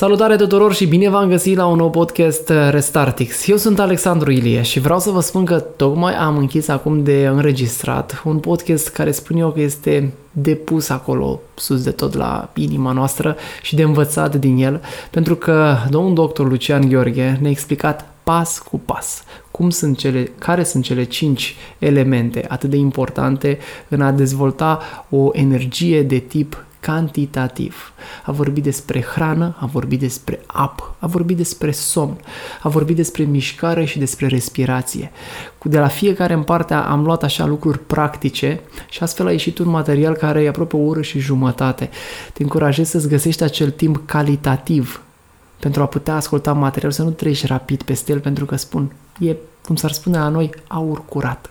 Salutare tuturor și bine v-am găsit la un nou podcast uh, Restartix. Eu sunt Alexandru Ilie și vreau să vă spun că tocmai am închis acum de înregistrat un podcast care spun eu că este depus acolo sus de tot la inima noastră și de învățat din el, pentru că domnul doctor Lucian Gheorghe ne-a explicat pas cu pas cum sunt cele, care sunt cele cinci elemente atât de importante în a dezvolta o energie de tip cantitativ. A vorbit despre hrană, a vorbit despre apă, a vorbit despre somn, a vorbit despre mișcare și despre respirație. De la fiecare în parte am luat așa lucruri practice și astfel a ieșit un material care e aproape o oră și jumătate. Te încurajez să-ți găsești acel timp calitativ pentru a putea asculta material, să nu treci rapid peste el, pentru că spun, e, cum s-ar spune la noi, aur curat.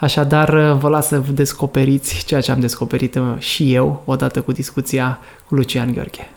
Așadar, vă las să descoperiți ceea ce am descoperit uh, și eu, odată cu discuția cu Lucian Gheorghe.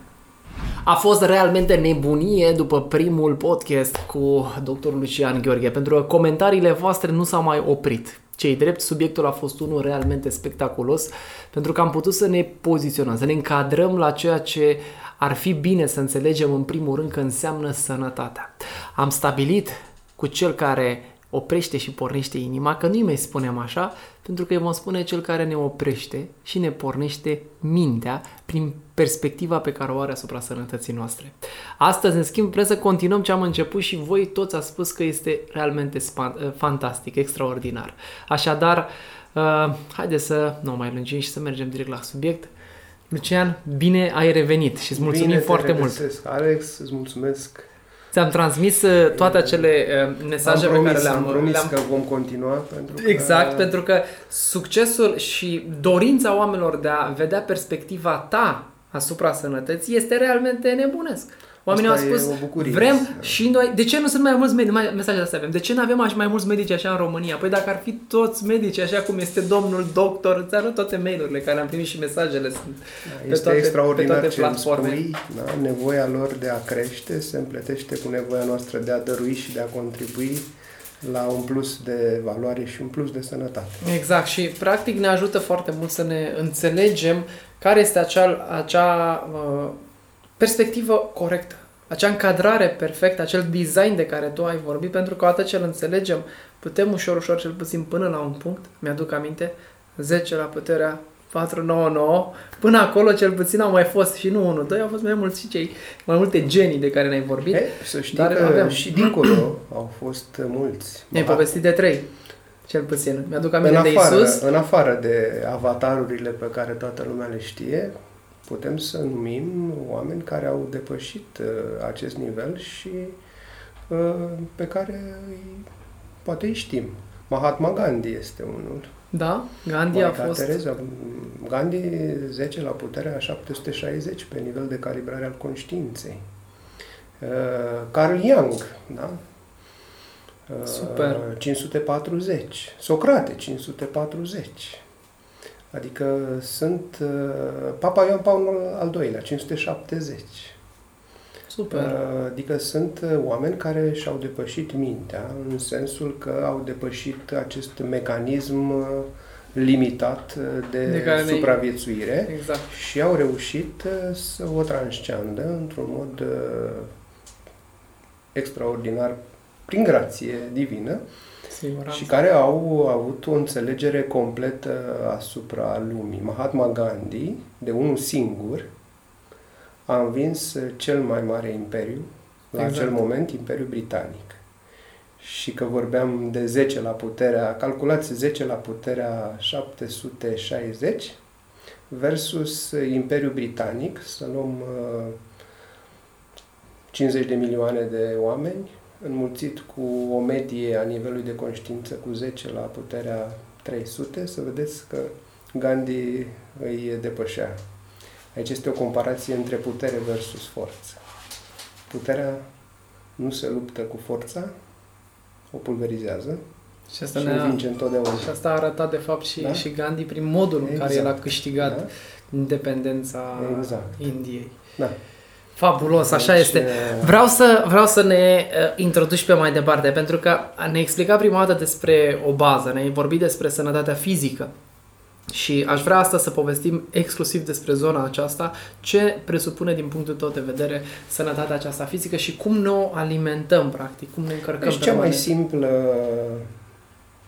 A fost realmente nebunie după primul podcast cu doctorul Lucian Gheorghe, pentru că comentariile voastre nu s-au mai oprit. Cei drept, subiectul a fost unul realmente spectaculos, pentru că am putut să ne poziționăm, să ne încadrăm la ceea ce ar fi bine să înțelegem în primul rând că înseamnă sănătatea. Am stabilit cu cel care oprește și pornește inima, că nu-i mai spunem așa, pentru că îi vom spune cel care ne oprește și ne pornește mintea prin perspectiva pe care o are asupra sănătății noastre. Astăzi, în schimb, vreau să continuăm ce am început și voi toți ați spus că este realmente fantastic, extraordinar. Așadar, uh, haideți să nu mai lungim și să mergem direct la subiect. Lucian, bine ai revenit și îți mulțumim bine foarte mult. Alex, îți mulțumesc. Ți-am transmis uh, toate acele uh, mesaje am promis, pe care le-am... Am promis le-am... că vom continua. Pentru că... Exact, pentru că succesul și dorința oamenilor de a vedea perspectiva ta asupra sănătății este realmente nebunesc. Oamenii Asta au spus, vrem și noi, de ce nu sunt mai mulți medici, mai, mesajele astea avem, de ce nu avem așa mai mulți medici așa în România? Păi dacă ar fi toți medici așa cum este domnul doctor, îți arăt toate mail-urile care am primit și mesajele sunt da, este pe toate, extraordinar pe toate ce platforme. Spui, da? Nevoia lor de a crește se împletește cu nevoia noastră de a dărui și de a contribui la un plus de valoare și un plus de sănătate. Exact și practic ne ajută foarte mult să ne înțelegem care este acea, acea uh, perspectivă corectă acea încadrare perfectă, acel design de care tu ai vorbit, pentru că odată ce îl înțelegem, putem ușor, ușor, cel puțin până la un punct, mi-aduc aminte, 10 la puterea 499, până acolo cel puțin au mai fost și nu unul, doi, au fost mai mulți și cei, mai multe genii de care ne-ai vorbit. He, să știi dar că aveam. și dincolo au fost mulți. Ne-ai povestit de trei, cel puțin. Mi-aduc aminte în afară, de Isus. În afară de avatarurile pe care toată lumea le știe, putem să numim oameni care au depășit uh, acest nivel și uh, pe care îi, poate îi știm. Mahatma Gandhi este unul. Da, Gandhi Maica a fost... Tereza, Gandhi 10 la puterea 760 pe nivel de calibrare al conștiinței. Uh, Carl Jung, da? Uh, Super. 540. Socrate, 540. Adică sunt uh, Papa Ioan Paul al II-lea, 570. Super. Uh, adică sunt uh, oameni care și-au depășit mintea, în sensul că au depășit acest mecanism limitat de, de supraviețuire exact. și au reușit să o transceandă într-un mod extraordinar prin grație divină Siguranță. și care au avut o înțelegere completă asupra lumii. Mahatma Gandhi, de unul singur, a învins cel mai mare imperiu, la exact. acel moment, Imperiul Britanic. Și că vorbeam de 10 la puterea, calculați 10 la puterea 760 versus Imperiul Britanic, să luăm 50 uh, de milioane de oameni, înmulțit cu o medie a nivelului de conștiință cu 10 la puterea 300, să vedeți că Gandhi îi depășea. Aici este o comparație între putere versus forță. Puterea nu se luptă cu forța, o pulverizează și, asta și ne învinge întotdeauna. Și asta a arătat de fapt și, da? și Gandhi prin modul exact. în care el a exact. câștigat da? independența exact. Indiei. Da. Fabulos, așa deci, este. Vreau să, vreau să ne uh, introduci pe mai departe, pentru că ne explica prima dată despre o bază, ne-ai vorbit despre sănătatea fizică. Și aș vrea asta să povestim exclusiv despre zona aceasta, ce presupune din punctul tău de vedere sănătatea aceasta fizică și cum ne o alimentăm, practic, cum ne încărcăm. Deci cea mai simplă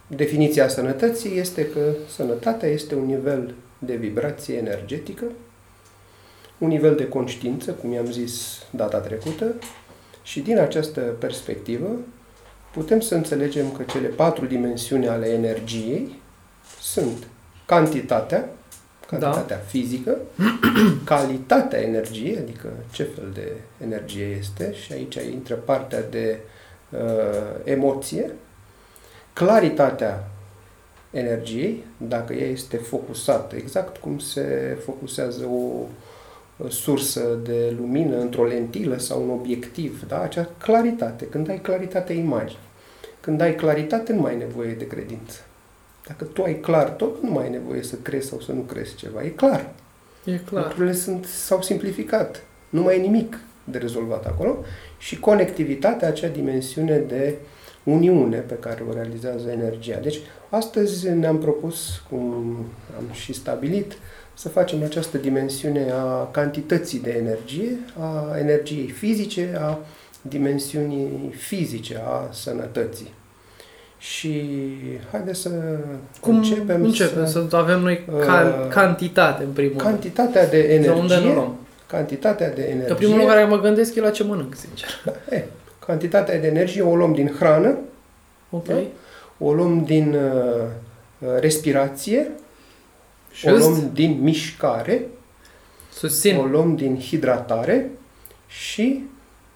definiție a sănătății este că sănătatea este un nivel de vibrație energetică, un nivel de conștiință, cum i-am zis data trecută, și din această perspectivă putem să înțelegem că cele patru dimensiuni ale energiei sunt cantitatea, cantitatea da. fizică, calitatea energiei, adică ce fel de energie este, și aici intră partea de uh, emoție, claritatea energiei, dacă ea este focusată, exact cum se focusează o sursă de lumină într-o lentilă sau un obiectiv, da? acea claritate, când ai claritate imagini. Când ai claritate, nu mai ai nevoie de credință. Dacă tu ai clar tot, nu mai ai nevoie să crezi sau să nu crezi ceva. E clar. E clar. Lucrurile sunt, s-au simplificat. Nu mai e nimic de rezolvat acolo. Și conectivitatea, acea dimensiune de uniune pe care o realizează energia. Deci, astăzi ne-am propus, cum am și stabilit, să facem această dimensiune a cantității de energie, a energiei fizice, a dimensiunii fizice a sănătății. Și haideți să Cum începem, începem să, să avem noi ca, uh, cantitate în primul Cantitatea de energie. De unde nu luăm? Cantitatea de energie. Că primul lucru care mă gândesc e la ce mănânc, sincer. Da, e, cantitatea de energie o luăm din hrană, okay. da? o luăm din uh, respirație, Just? o luăm din mișcare, Susțin. o luăm din hidratare și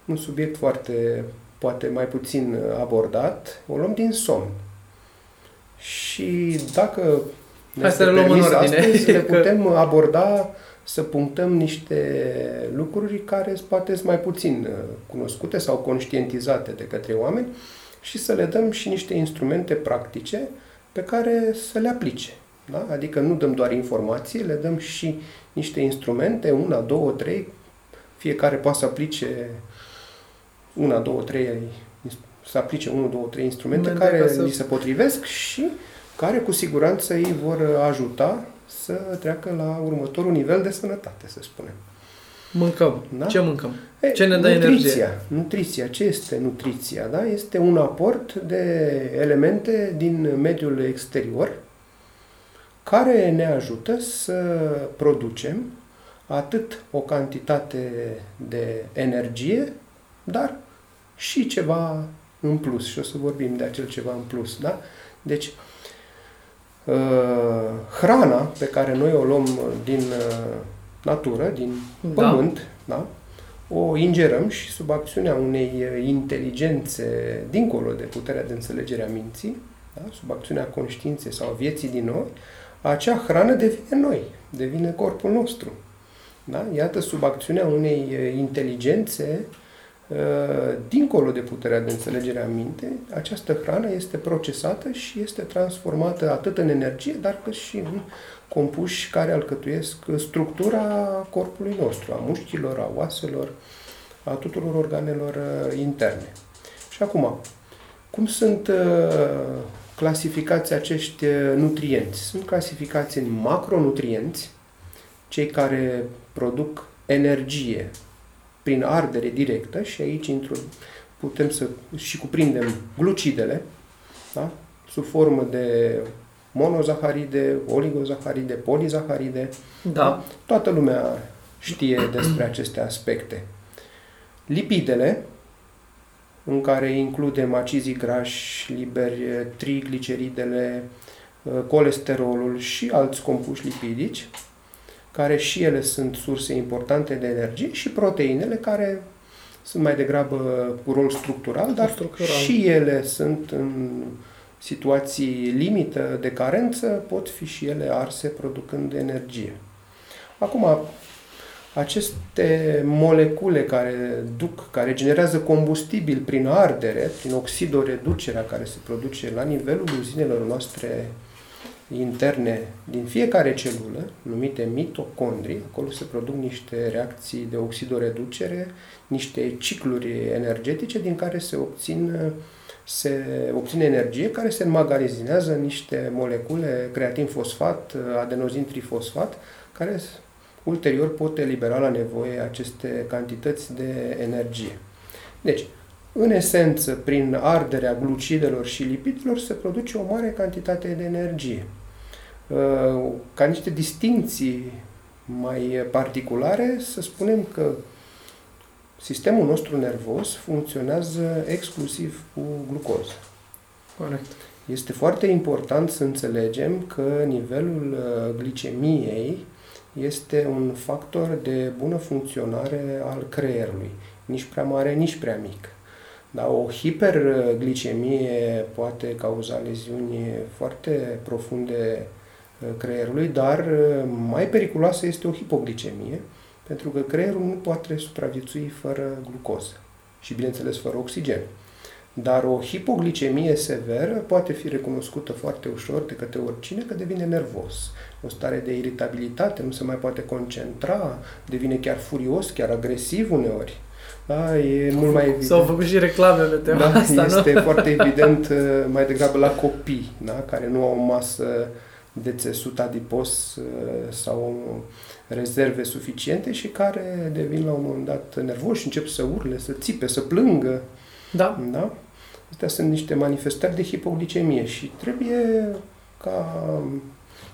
un subiect foarte, poate mai puțin abordat, o luăm din somn. Și dacă ne Hai să le luăm în ordine. Astăzi, le putem aborda să punctăm niște lucruri care poate sunt mai puțin uh, cunoscute sau conștientizate de către oameni și să le dăm și niște instrumente practice pe care să le aplice. Da? Adică nu dăm doar informații, le dăm și niște instrumente, una, două, trei, fiecare poate să aplice una, două, trei, să aplice unul, două, trei instrumente Mână care să... li se potrivesc și care cu siguranță îi vor ajuta să treacă la următorul nivel de sănătate, să spunem. Mâncăm. Da? Ce mâncăm? E, ce ne dă nutriția. energie? Nutriția. Ce este nutriția? Da? Este un aport de elemente din mediul exterior care ne ajută să producem atât o cantitate de energie, dar și ceva în plus. Și o să vorbim de acel ceva în plus. Da? Deci, uh, hrana pe care noi o luăm din uh, natură, din da. pământ, da? o ingerăm și sub acțiunea unei uh, inteligențe dincolo de puterea de înțelegere a minții, da? sub acțiunea conștiinței sau vieții din noi, acea hrană devine noi, devine corpul nostru. Da? Iată, sub acțiunea unei uh, inteligențe uh, dincolo de puterea de înțelegere a minte, această hrană este procesată și este transformată atât în energie, dar cât și în compuși care alcătuiesc structura corpului nostru, a mușchilor, a oaselor, a tuturor organelor uh, interne. Și acum, cum sunt clasificați acești nutrienți? Sunt clasificați în macronutrienți, cei care produc energie prin ardere directă și aici intru, putem să și cuprindem glucidele, da? sub formă de monozaharide, oligozaharide, polizaharide. Da. Toată lumea știe despre aceste aspecte. Lipidele, în care includem acizii grași liberi, trigliceridele, colesterolul și alți compuși lipidici, care și ele sunt surse importante de energie, și proteinele, care sunt mai degrabă cu rol structural, dar structural. și ele sunt în situații limită de carență, pot fi și ele arse producând energie. Acum, aceste molecule care duc, care generează combustibil prin ardere, prin oxidoreducerea care se produce la nivelul uzinelor noastre interne din fiecare celulă, numite mitocondrii, acolo se produc niște reacții de oxidoreducere, niște cicluri energetice din care se obțin se obține energie care se înmagazinează în niște molecule creatin-fosfat, adenozin-trifosfat, care ulterior pot elibera la nevoie aceste cantități de energie. Deci, în esență, prin arderea glucidelor și lipidelor se produce o mare cantitate de energie. Uh, ca niște distinții mai particulare, să spunem că sistemul nostru nervos funcționează exclusiv cu glucoză. Corect. Este foarte important să înțelegem că nivelul uh, glicemiei este un factor de bună funcționare al creierului, nici prea mare, nici prea mic. Da, o hiperglicemie poate cauza leziuni foarte profunde uh, creierului, dar uh, mai periculoasă este o hipoglicemie, pentru că creierul nu poate supraviețui fără glucoză și, bineînțeles, fără oxigen. Dar o hipoglicemie severă poate fi recunoscută foarte ușor de către oricine că devine nervos. O stare de iritabilitate, nu se mai poate concentra, devine chiar furios, chiar agresiv uneori. Da, e mult mai evident. S-au făcut și reclame pe tema da, asta, este nu? foarte evident uh, mai degrabă la copii, da, care nu au o masă de țesut adipos uh, sau rezerve suficiente și care devin la un moment dat nervoși și încep să urle, să țipe, să plângă. Da. Da? Astea sunt niște manifestări de hipoglicemie și trebuie ca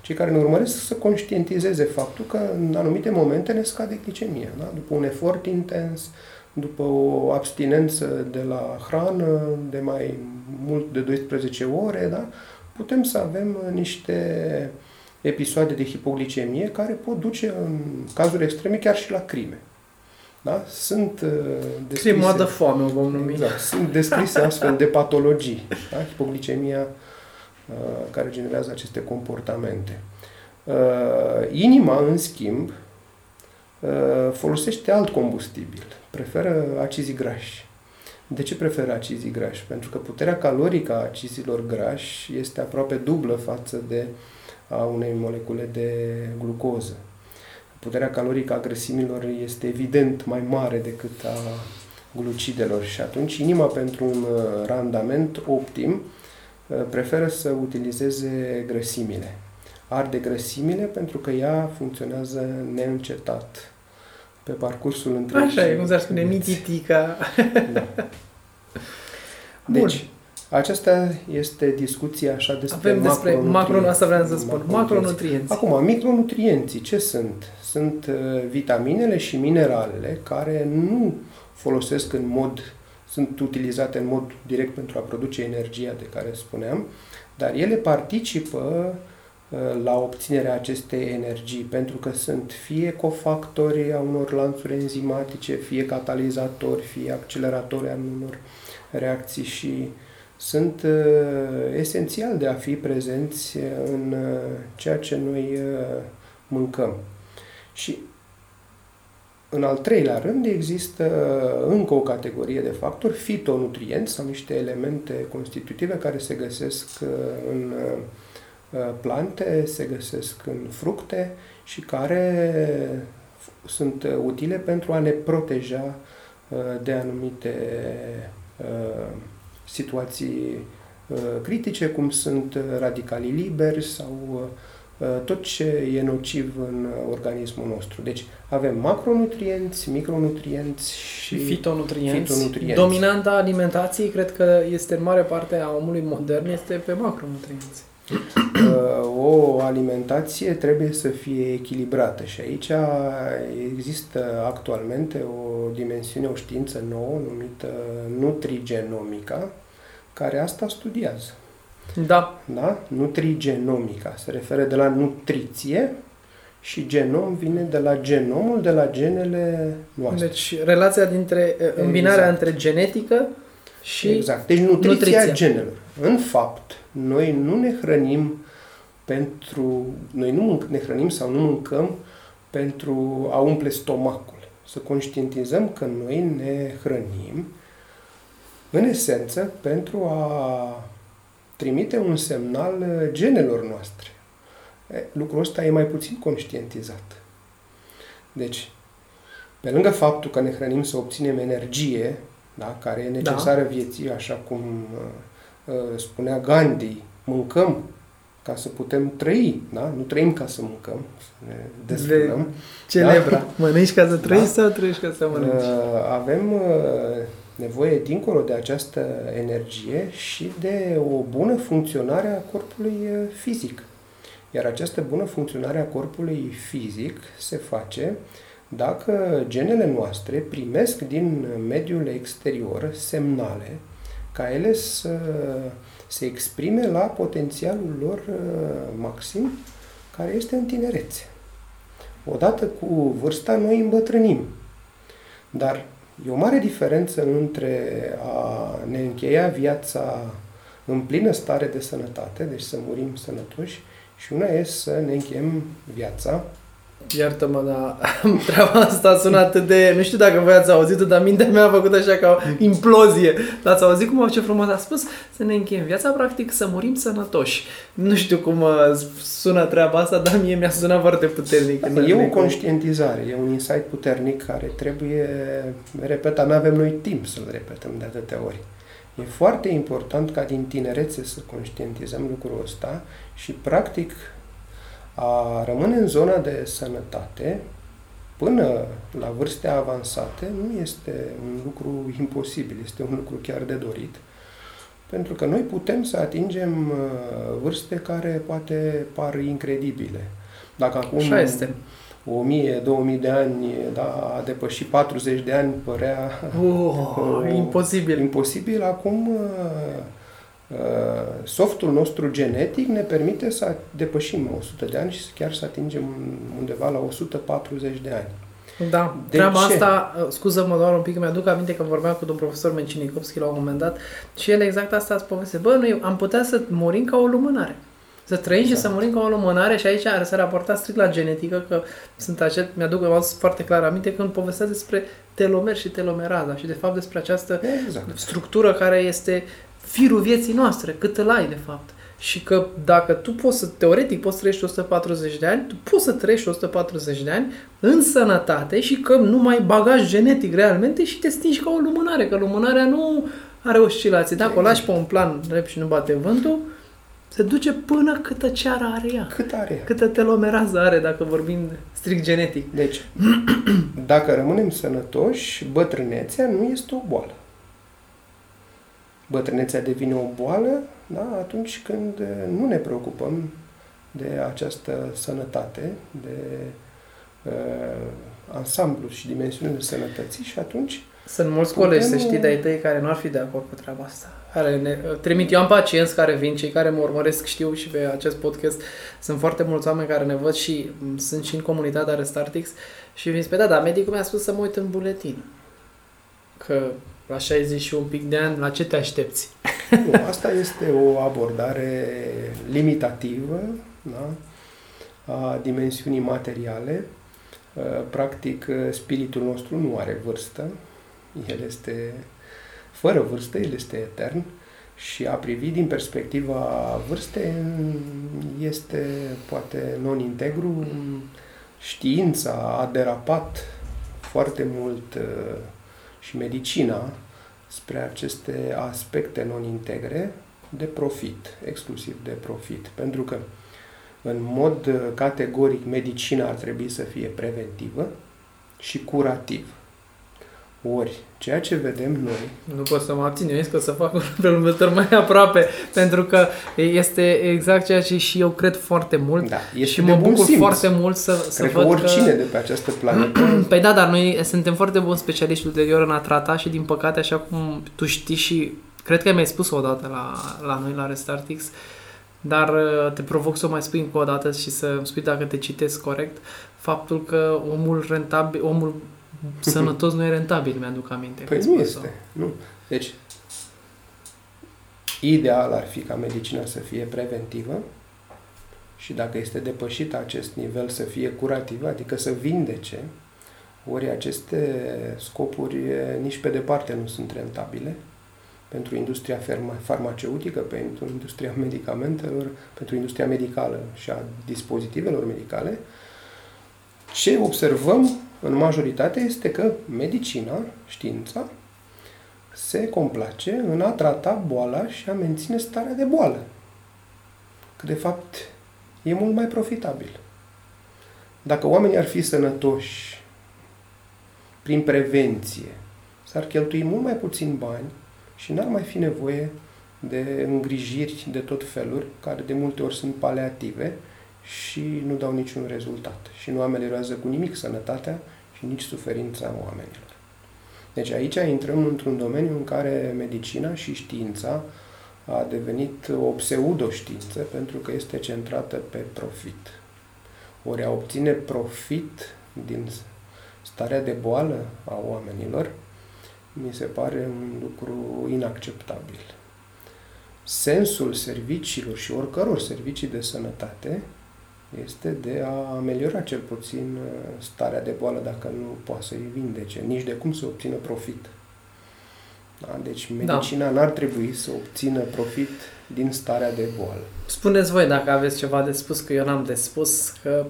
cei care ne urmăresc să conștientizeze faptul că în anumite momente ne scade glicemia. Da? După un efort intens, după o abstinență de la hrană de mai mult de 12 ore, da? putem să avem niște episoade de hipoglicemie care pot duce, în cazuri extreme, chiar și la crime. Da? Sunt uh, descrise... Crima de foame o vom numi. Exact. Sunt descrise astfel de patologii. Da? Hipoglicemia uh, care generează aceste comportamente. Uh, inima, în schimb, uh, folosește alt combustibil. Preferă acizii grași. De ce preferă acizii grași? Pentru că puterea calorică a acizilor grași este aproape dublă față de a unei molecule de glucoză puterea calorică a grăsimilor este evident mai mare decât a glucidelor și atunci inima pentru un uh, randament optim uh, preferă să utilizeze grăsimile. Arde grăsimile pentru că ea funcționează neîncetat pe parcursul întregii. Așa e, cum s-ar spune, mititica. Da. Deci, aceasta este discuția așa despre Avem despre macro, asta vreau să spun, macronutrienți. Acum, micronutrienții, ce sunt? Sunt uh, vitaminele și mineralele care nu folosesc în mod, sunt utilizate în mod direct pentru a produce energia de care spuneam, dar ele participă uh, la obținerea acestei energii, pentru că sunt fie cofactori a unor lanțuri enzimatice, fie catalizatori, fie acceleratori a unor reacții și uh, sunt uh, esențial de a fi prezenți în uh, ceea ce noi uh, mâncăm. Și în al treilea rând există uh, încă o categorie de factori, fitonutrienți sau niște elemente constitutive care se găsesc uh, în uh, plante, se găsesc în fructe și care sunt utile pentru a ne proteja de anumite situații uh, critice, cum sunt uh, radicalii liberi sau uh, tot ce e nociv în organismul nostru. Deci avem macronutrienți, micronutrienți și fitonutrienți. fitonutrienți. Dominanta alimentației, cred că este în mare parte a omului modern, este pe macronutrienți. O alimentație trebuie să fie echilibrată și aici există actualmente o dimensiune, o știință nouă numită nutrigenomica, care asta studiază. Da. Da? Nutrigenomica se referă de la nutriție și genom vine de la genomul, de la genele noastre. Deci relația dintre, îmbinarea exact. între genetică și Exact. Deci nutriția, nutriția genelor. În fapt, noi nu ne hrănim pentru... Noi nu ne hrănim sau nu mâncăm pentru a umple stomacul. Să conștientizăm că noi ne hrănim în esență pentru a trimite un semnal genelor noastre. Lucrul ăsta e mai puțin conștientizat. Deci, pe lângă faptul că ne hrănim să obținem energie, da? care e necesară da. vieții, așa cum uh, uh, spunea Gandhi, mâncăm ca să putem trăi, da? Nu trăim ca să mâncăm, să ne desfrânăm. Celebra. Da? Mănânci ca să trăiești da? sau trăiești ca să mănânci? Uh, avem uh, nevoie, dincolo de această energie, și de o bună funcționare a corpului uh, fizic. Iar această bună funcționare a corpului fizic se face dacă genele noastre primesc din mediul exterior semnale ca ele să se exprime la potențialul lor uh, maxim, care este în tinerețe. Odată cu vârsta, noi îmbătrânim. Dar e o mare diferență între a ne încheia viața în plină stare de sănătate, deci să murim sănătoși, și una e să ne încheiem viața Iartă-mă, dar treaba asta sună atât de... Nu știu dacă voi ați auzit dar mintea mea a făcut așa ca o implozie. L-ați auzit cum ce frumos a spus? Să ne încheiem viața, practic, să murim sănătoși. Nu știu cum uh, sună treaba asta, dar mie mi-a sunat foarte puternic. E o conștientizare, e un insight puternic care trebuie repetat. Nu avem noi timp să-l repetăm de atâtea ori. E foarte important ca din tinerețe să conștientizăm lucrul ăsta și, practic, a rămâne în zona de sănătate până la vârste avansate nu este un lucru imposibil, este un lucru chiar de dorit. Pentru că noi putem să atingem uh, vârste care poate par incredibile. Dacă acum Așa este. 1000-2000 de ani, da, a depășit 40 de ani, părea oh, uh, imposibil. Imposibil. Acum uh, Uh, softul nostru genetic ne permite să depășim 100 de ani și chiar să atingem undeva la 140 de ani. Da, de treaba ce? asta, uh, scuză-mă doar un pic, mi-aduc aminte că vorbeam cu domnul profesor Mencinikovski la un moment dat și el exact asta a spus. Bă, noi am putea să murim ca o lumânare. Să trăim exact. și să murim ca o lumânare și aici ar să raporta strict la genetică, că sunt acel, mi-aduc am foarte clar aminte când povestesc despre telomer și telomeraza și de fapt despre această exact. structură care este firul vieții noastre, cât îl ai de fapt. Și că dacă tu poți să, teoretic, poți să trăiești 140 de ani, tu poți să trăiești 140 de ani în sănătate și că nu mai bagaj genetic realmente și te stingi ca o lumânare, că lumânarea nu are oscilații. Dacă o lași pe un plan drept și nu bate vântul, se duce până câtă ceară are ea. Cât are Câtă telomerază are, dacă vorbim strict genetic. Deci, dacă rămânem sănătoși, bătrânețea nu este o boală bătrânețea devine o boală da? atunci când nu ne preocupăm de această sănătate, de uh, ansamblu și dimensiunile sănătății și atunci sunt mulți putem... colegi, să știi, de-ai tăi care nu ar fi de acord cu treaba asta. Care ne, trimit, eu am pacienți care vin, cei care mă urmăresc știu și pe acest podcast, sunt foarte mulți oameni care ne văd și sunt și în comunitatea Restartix și vin spre, da, dar medicul mi-a spus să mă uit în buletin. Că la 60 și un pic de ani, la ce te aștepți? Nu, asta este o abordare limitativă da? a dimensiunii materiale. Uh, practic, uh, spiritul nostru nu are vârstă. El este fără vârstă, el este etern și a privi din perspectiva vârstei este poate non-integru. Știința a derapat foarte mult uh, și medicina spre aceste aspecte non-integre de profit, exclusiv de profit. Pentru că, în mod categoric, medicina ar trebui să fie preventivă și curativ. Ori, ceea ce vedem noi... Nu pot să mă abțin, eu că să fac un prelumbător mai aproape, pentru că este exact ceea ce și eu cred foarte mult da, și mă bucur simț. foarte mult să, să cred văd că oricine că... de pe această planetă... păi da, dar noi suntem foarte buni specialiști ulterior în a trata și din păcate, așa cum tu știi și cred că mi-ai spus o dată la, la noi, la Restartix, dar uh, te provoc să o mai spui încă o dată și să spui dacă te citesc corect, faptul că omul rentabil, omul sănătos nu e rentabil, mi-aduc aminte. Păi nu este. Nu. Deci, ideal ar fi ca medicina să fie preventivă și dacă este depășit acest nivel să fie curativă, adică să vindece, ori aceste scopuri nici pe departe nu sunt rentabile pentru industria farmaceutică, pentru industria medicamentelor, pentru industria medicală și a dispozitivelor medicale. Ce observăm în majoritate este că medicina, știința, se complace în a trata boala și a menține starea de boală. Că de fapt e mult mai profitabil. Dacă oamenii ar fi sănătoși prin prevenție, s-ar cheltui mult mai puțin bani și n-ar mai fi nevoie de îngrijiri de tot felul, care de multe ori sunt paleative și nu dau niciun rezultat și nu ameliorează cu nimic sănătatea și nici suferința oamenilor. Deci aici intrăm într-un domeniu în care medicina și știința a devenit o pseudoștiință pentru că este centrată pe profit. Ori a obține profit din starea de boală a oamenilor mi se pare un lucru inacceptabil. Sensul serviciilor și oricăror servicii de sănătate este de a ameliora cel puțin uh, starea de boală dacă nu poate să-i vindece, nici de cum să obțină profit. Da? Deci da. medicina da. n-ar trebui să obțină profit din starea de boală. Spuneți voi dacă aveți ceva de spus, că eu n-am de spus, că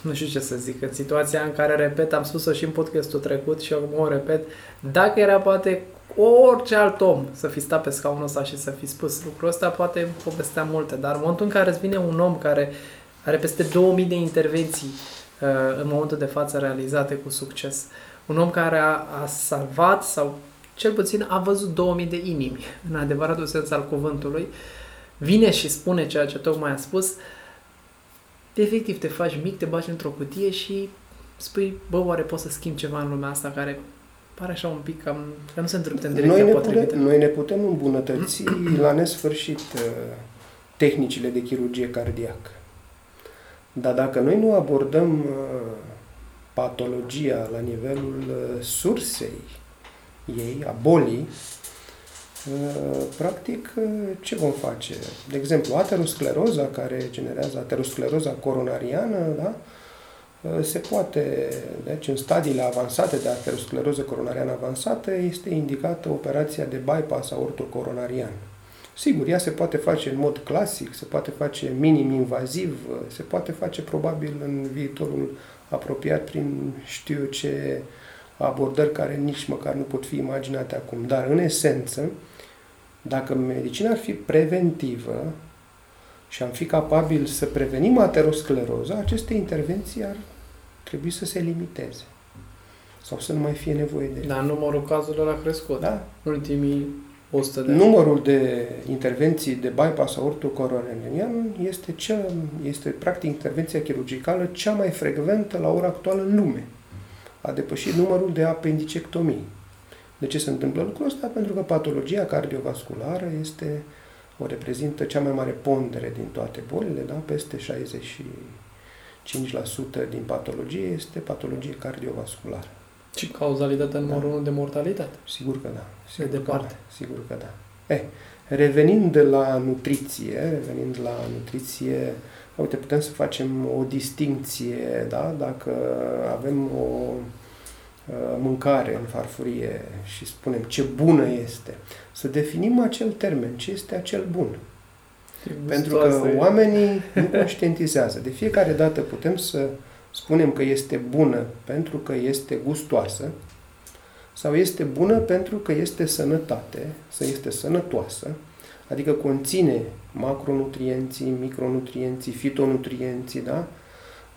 nu știu ce să zic, în situația în care, repet, am spus-o și în podcastul trecut și acum o repet, dacă era poate orice alt om să fi stat pe scaunul ăsta și să fi spus lucrul ăsta, poate povestea multe, dar în momentul în care îți vine un om care are peste 2000 de intervenții uh, în momentul de față realizate cu succes, un om care a, a salvat sau cel puțin a văzut 2000 de inimi, în adevăratul sens al cuvântului, vine și spune ceea ce tocmai a spus, efectiv te faci mic, te bagi într-o cutie și spui, bă, oare poți să schimbi ceva în lumea asta care pare așa un pic cam, că nu se îndreptă în direcția noi ne potrivită. Putem, noi ne putem îmbunătăți la nesfârșit uh, tehnicile de chirurgie cardiacă. Dar dacă noi nu abordăm uh, patologia la nivelul uh, sursei ei, a bolii, uh, practic, ce vom face? De exemplu, ateroscleroza, care generează ateroscleroza coronariană, da? se poate, deci în stadiile avansate de ateroscleroză coronariană avansată, este indicată operația de bypass aortocoronarian. Sigur, ea se poate face în mod clasic, se poate face minim-invaziv, se poate face probabil în viitorul apropiat prin știu eu ce abordări care nici măcar nu pot fi imaginate acum. Dar, în esență, dacă medicina ar fi preventivă și am fi capabil să prevenim ateroscleroza, aceste intervenții ar trebui să se limiteze. Sau să nu mai fie nevoie de... Dar numărul cazurilor a crescut. Da. Ultimii 100 de Numărul de intervenții de bypass aortocoronarian este, cea, este practic intervenția chirurgicală cea mai frecventă la ora actuală în lume. A depășit numărul de apendicectomii. De ce se întâmplă lucrul ăsta? Pentru că patologia cardiovasculară este o reprezintă cea mai mare pondere din toate bolile, da? peste 65% din patologie este patologie cardiovasculară. Și cauzalitatea numărul da. de mortalitate. Sigur că da. Sigur de departe. Că da. Sigur că da. Eh, revenind de la nutriție, revenind la nutriție, uite, putem să facem o distinție, da? Dacă avem o uh, mâncare în farfurie și spunem ce bună este, să definim acel termen, ce este acel bun. Pentru că oamenii nu conștientizează. De fiecare dată putem să spunem că este bună pentru că este gustoasă sau este bună pentru că este sănătate, să este sănătoasă, adică conține macronutrienții, micronutrienții, fitonutrienții, da?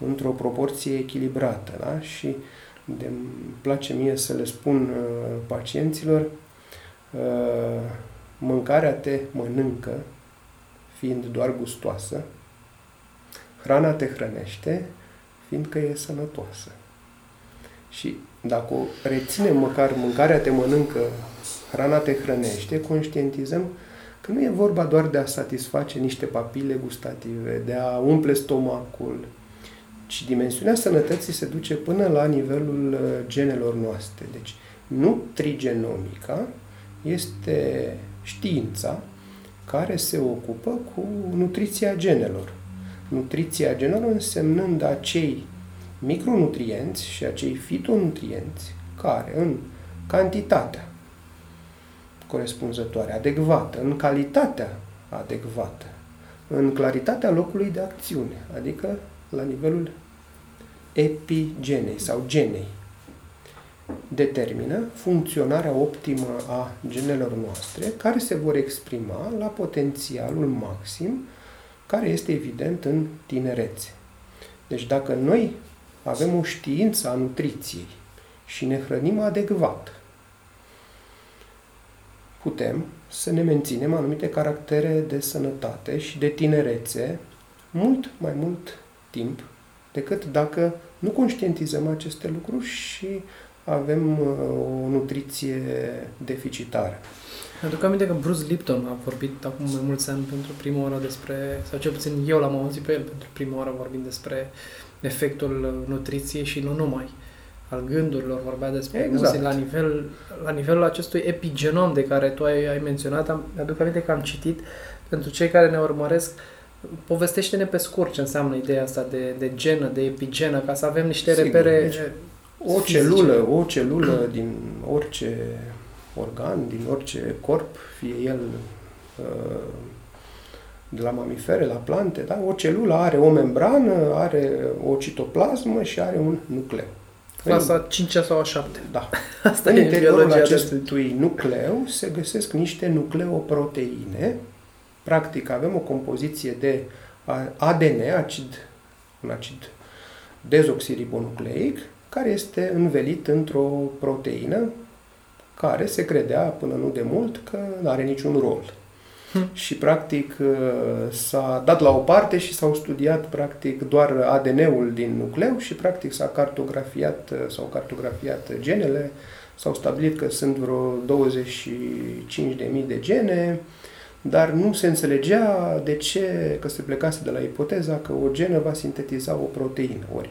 într-o proporție echilibrată. Da? Și de îmi place mie să le spun uh, pacienților, uh, mâncarea te mănâncă, fiind doar gustoasă, hrana te hrănește, fiindcă e sănătoasă. Și dacă o reținem măcar mâncarea te mănâncă, hrana te hrănește, conștientizăm că nu e vorba doar de a satisface niște papile gustative, de a umple stomacul, ci dimensiunea sănătății se duce până la nivelul uh, genelor noastre. Deci, nutrigenomica este știința care se ocupă cu nutriția genelor nutriția generală însemnând acei micronutrienți și acei fitonutrienți care în cantitatea corespunzătoare, adecvată, în calitatea adecvată, în claritatea locului de acțiune, adică la nivelul epigenei sau genei. determină funcționarea optimă a genelor noastre, care se vor exprima la potențialul maxim, care este evident în tinerețe. Deci dacă noi avem o știință a nutriției și ne hrănim adecvat, putem să ne menținem anumite caractere de sănătate și de tinerețe mult mai mult timp decât dacă nu conștientizăm aceste lucruri și avem uh, o nutriție deficitară. Aduc aminte că Bruce Lipton a vorbit acum mai mulți ani pentru prima oară despre, sau cel puțin eu l-am auzit pe el pentru prima oară vorbind despre efectul nutriției și nu numai al gândurilor, vorbea despre exact. emoții la, nivel, la nivelul acestui epigenom de care tu ai, ai menționat. Am, aduc aminte că am citit pentru cei care ne urmăresc povestește-ne pe scurt ce înseamnă ideea asta de, de genă, de epigenă, ca să avem niște Sigur, repere deci, o celulă, o celulă din orice organ, din orice corp, fie el uh, de la mamifere, la plante, da? o celulă are o membrană, are o citoplasmă și are un nucleu. Clasa 5 sau a 7. Da. Asta în interiorul acestui nucleu se găsesc niște nucleoproteine. Practic avem o compoziție de ADN, acid, un acid dezoxiribonucleic, care este învelit într-o proteină care se credea până nu de mult că nu are niciun rol. Hmm. Și practic s-a dat la o parte și s-au studiat practic doar ADN-ul din nucleu și practic s-a cartografiat sau cartografiat genele, s-au stabilit că sunt vreo 25.000 de gene, dar nu se înțelegea de ce, că se plecase de la ipoteza că o genă va sintetiza o proteină. Ori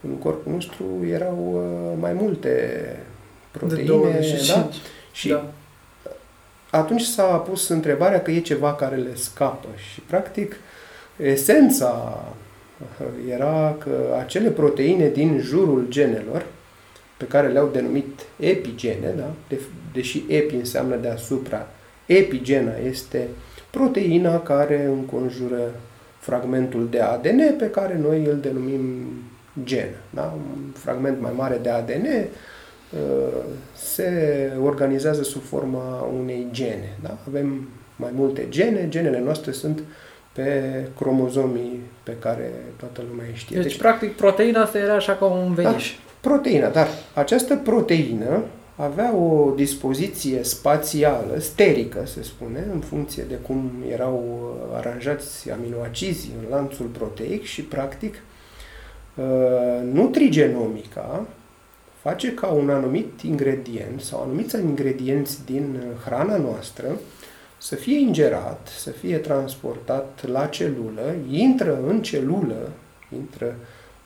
în corpul nostru erau uh, mai multe proteine. Da? Și da. atunci s-a pus întrebarea că e ceva care le scapă și practic esența uh, era că acele proteine din jurul genelor, pe care le-au denumit epigene, da? De, deși epi înseamnă deasupra, epigena este proteina care înconjură fragmentul de ADN pe care noi îl denumim gen. Da? Un fragment mai mare de ADN uh, se organizează sub forma unei gene. Da? Avem mai multe gene, genele noastre sunt pe cromozomii pe care toată lumea știe. Deci, deci practic, proteina asta era așa ca un veniș. Da, proteina, dar această proteină avea o dispoziție spațială, sterică, se spune, în funcție de cum erau aranjați aminoacizii în lanțul proteic și, practic, Uh, nutrigenomica face ca un anumit ingredient sau anumiți ingredienți din uh, hrana noastră să fie ingerat, să fie transportat la celulă, intră în celulă, intră,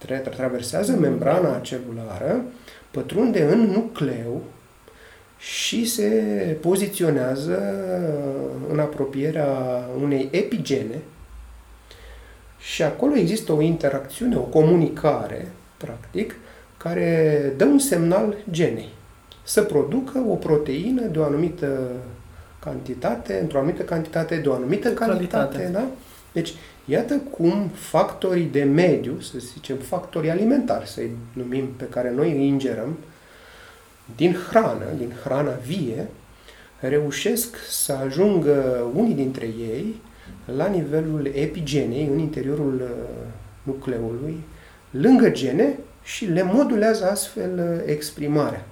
tra- traversează membrana celulară, pătrunde în nucleu și se poziționează în apropierea unei epigene, și acolo există o interacțiune, o comunicare, practic, care dă un semnal genei să producă o proteină de o anumită cantitate, într-o anumită cantitate, de o anumită calitate. calitate. Da? Deci, iată cum factorii de mediu, să zicem factorii alimentari, să-i numim, pe care noi îi ingerăm, din hrană, din hrana vie, reușesc să ajungă unii dintre ei la nivelul epigenei, în interiorul uh, nucleului, lângă gene și le modulează astfel uh, exprimarea.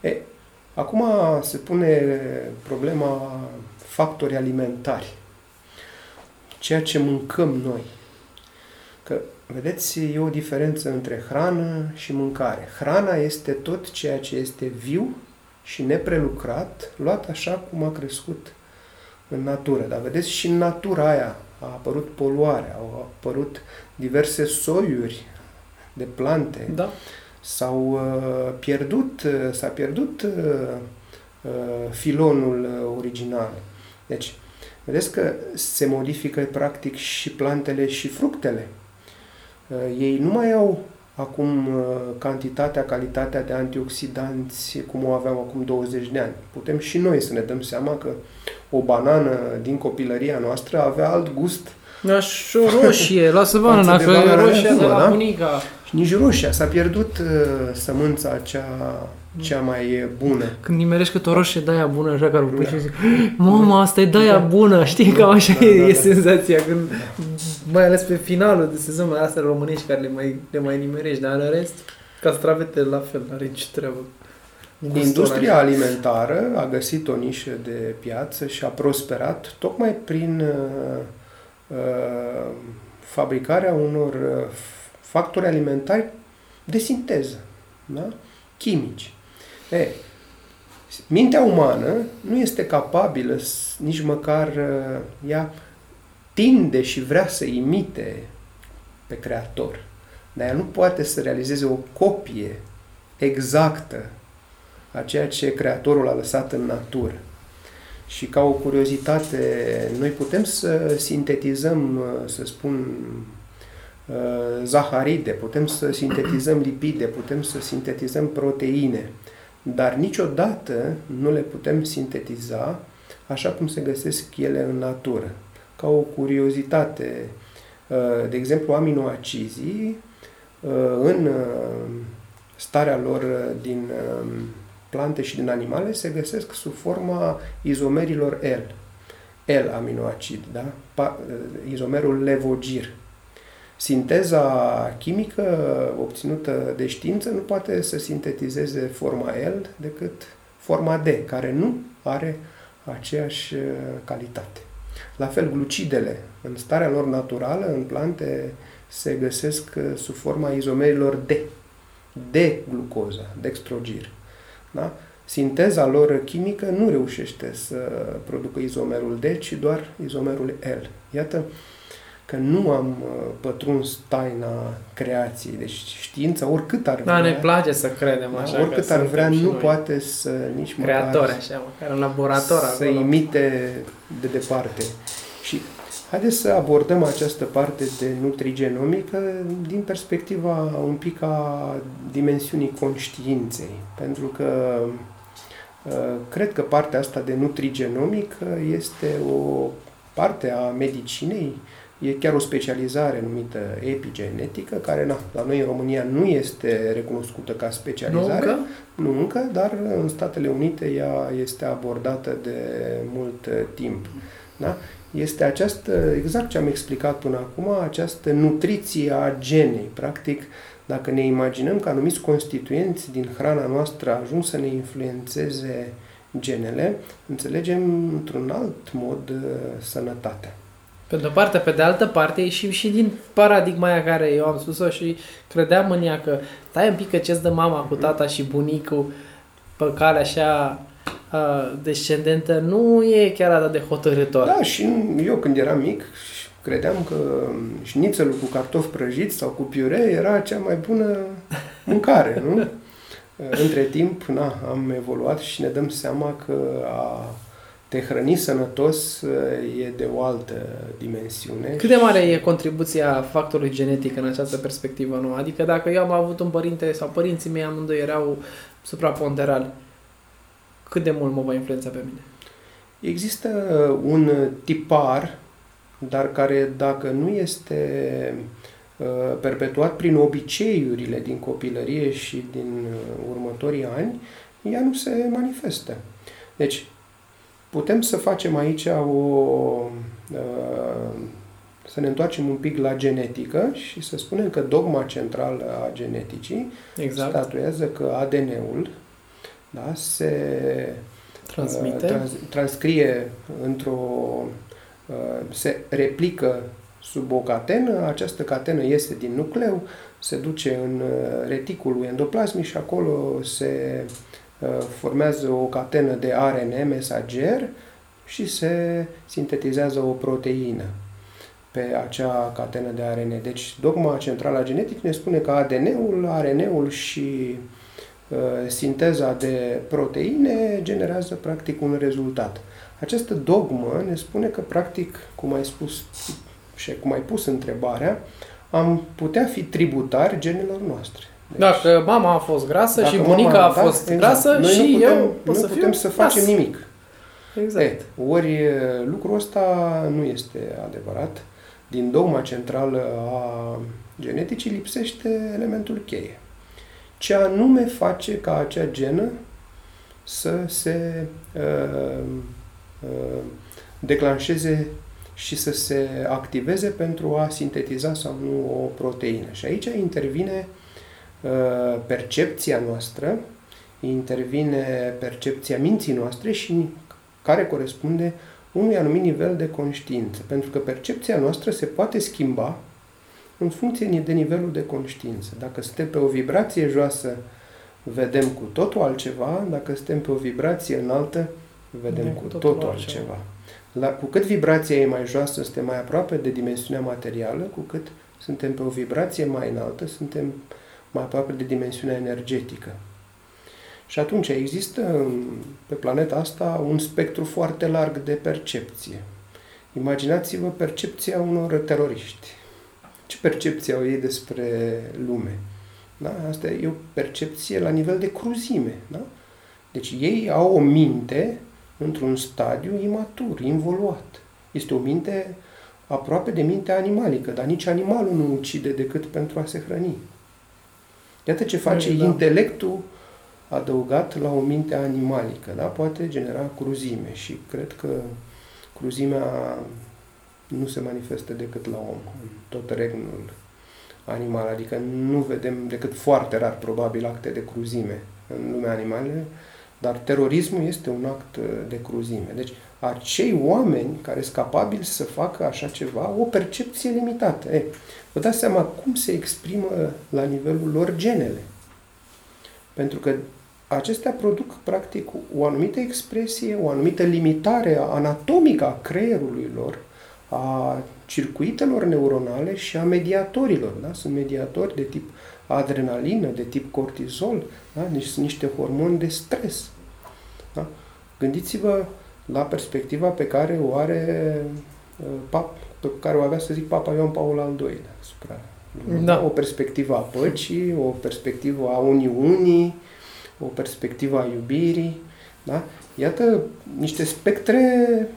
E, acum se pune problema factori alimentari. Ceea ce mâncăm noi. Că, vedeți, e o diferență între hrană și mâncare. Hrana este tot ceea ce este viu și neprelucrat, luat așa cum a crescut în natură. Dar vedeți, și în natura aia a apărut poluare, au apărut diverse soiuri de plante. Da. S-au uh, pierdut, uh, s-a pierdut uh, uh, filonul uh, original. Deci, vedeți că se modifică practic și plantele și fructele. Uh, ei nu mai au acum uh, cantitatea, calitatea de antioxidanți cum o aveam acum 20 de ani. Putem și noi să ne dăm seama că o banană din copilăria noastră avea alt gust Da, și o roșie, lasă Față banana, de că e banana roșia de acum, la da? bunica. Și nici roșia. S-a pierdut uh, sămânța cea, cea mai bună. Când nimerești cât o roșie de aia bună, așa care o pui Da. și zic, mama, asta e de aia Da. bună, știi, cam așa Da, e, da, e da. senzația când, mai ales pe finalul de sezon, mai astea românești care le mai, le mai nimerești, dar în rest, castravetele la fel, n-are nicio treabă. Gustul Industria așa. alimentară a găsit o nișă de piață și a prosperat tocmai prin uh, uh, fabricarea unor uh, factori alimentari de sinteză, da? chimici. E, mintea umană nu este capabilă s- nici măcar uh, ea tinde și vrea să imite pe creator, dar ea nu poate să realizeze o copie exactă a ceea ce Creatorul a lăsat în natură. Și ca o curiozitate, noi putem să sintetizăm, să spun, uh, zaharide, putem să sintetizăm lipide, putem să sintetizăm proteine, dar niciodată nu le putem sintetiza așa cum se găsesc ele în natură. Ca o curiozitate, uh, de exemplu, aminoacizii uh, în uh, starea lor uh, din uh, plante și din animale se găsesc sub forma izomerilor L. L-aminoacid, da? Pa, uh, izomerul levogir. Sinteza chimică obținută de știință nu poate să sintetizeze forma L decât forma D, care nu are aceeași uh, calitate. La fel, glucidele, în starea lor naturală, în plante, se găsesc uh, sub forma izomerilor D, de glucoză, dextrogir. Da? Sinteza lor chimică nu reușește să producă izomerul D, ci doar izomerul L. Iată că nu am uh, pătruns taina creației. Deci știința, oricât ar Da, ne vrea, place să credem da, așa. oricât că ar suntem vrea, și nu noi poate să nici Creatori, măcar așa, măcar în laborator să acolo. imite de departe. Și haideți să abordăm această parte de nutrigenomică din perspectiva un pic a dimensiunii conștiinței. Pentru că uh, cred că partea asta de nutrigenomică este o parte a medicinei, e chiar o specializare numită epigenetică, care na, la noi în România nu este recunoscută ca Nu specializare. încă? Nu încă, dar în Statele Unite ea este abordată de mult uh, timp. Da? Este această, exact ce am explicat până acum, această nutriție a genei. Practic, dacă ne imaginăm că anumiți constituenți din hrana noastră ajung să ne influențeze genele, înțelegem într-un alt mod uh, sănătatea. Pe de-o parte, pe de altă parte, e și, și din paradigma aia care eu am spus-o și credeam în ea că stai un pic că ce-ți dă mama cu tata și bunicul pe cale așa uh, descendentă nu e chiar atât de hotărător. Da, și eu când eram mic credeam că șnițelul cu cartofi prăjiți sau cu piure era cea mai bună mâncare, nu? Între timp, na, am evoluat și ne dăm seama că a te hrăni sănătos e de o altă dimensiune. Cât de mare e contribuția factorului genetic în această perspectivă nouă? Adică dacă eu am avut un părinte sau părinții mei amândoi erau supraponderali, cât de mult mă va influența pe mine? Există un tipar, dar care dacă nu este uh, perpetuat prin obiceiurile din copilărie și din uh, următorii ani, ea nu se manifestă. Deci, putem să facem aici o... uh, să ne întoarcem un pic la genetică și să spunem că dogma centrală a geneticii Exact. statuează că ADN-ul da, se Transmite. uh, trans, transcrie într-o uh, se replică sub o catenă, această catenă iese din nucleu, se duce în uh, reticulul endoplasmic și acolo se uh, formează o catenă de ARN mesager și se sintetizează o proteină pe acea catenă de ARN. Deci dogma centrală a genetic ne spune că ADN-ul, ARN-ul și uh, sinteza de proteine generează practic un rezultat. Această dogmă ne spune că practic, cum ai spus și cum ai pus întrebarea, am putea fi tributari genelor noastre. Deci, Dacă mama a fost grasă dacă și bunica mama- a da, fost exact. grasă Noi și nu putem, eu pot nu să putem fiu să facem gras. nimic. Exact. E, ori lucrul ăsta nu este adevărat. din dogma centrală a geneticii lipsește elementul cheie. Ce anume face ca acea genă să se uh, uh, declanșeze și să se activeze pentru a sintetiza sau nu o proteină. Și aici intervine uh, percepția noastră, intervine percepția minții noastre și care corespunde unui anumit nivel de conștiință. Pentru că percepția noastră se poate schimba în funcție de nivelul de conștiință. Dacă suntem pe o vibrație joasă, vedem cu totul altceva, dacă suntem pe o vibrație înaltă, vedem cu totul, totul altceva. altceva. La, cu cât vibrația e mai joasă, suntem mai aproape de dimensiunea materială, cu cât suntem pe o vibrație mai înaltă, suntem mai aproape de dimensiunea energetică. Și atunci există pe planeta asta un spectru foarte larg de percepție. Imaginați-vă percepția unor teroriști. Ce percepție au ei despre lume? Da? Asta e o percepție la nivel de cruzime. Da? Deci ei au o minte într-un stadiu imatur, involuat. Este o minte aproape de mintea animalică, dar nici animalul nu ucide decât pentru a se hrăni. Iată ce face da. intelectul adăugat la o minte animalică, da? poate genera cruzime și cred că cruzimea nu se manifestă decât la om, în tot regnul animal, adică nu vedem decât foarte rar probabil acte de cruzime în lumea animală, dar terorismul este un act de cruzime. Deci acei oameni care sunt capabili să facă așa ceva, o percepție limitată. E, vă dați seama cum se exprimă la nivelul lor genele. Pentru că acestea produc practic o anumită expresie, o anumită limitare anatomică a creierului lor, a circuitelor neuronale și a mediatorilor. Da? Sunt mediatori de tip adrenalină, de tip cortizol, da? deci sunt niște hormoni de stres. Da? Gândiți-vă la perspectiva pe care o are uh, pe care o avea, să zic, Papa Ioan Paul al II-lea asupra da. O perspectivă a păcii, o perspectivă a uniunii, o perspectivă a iubirii. Da? Iată niște spectre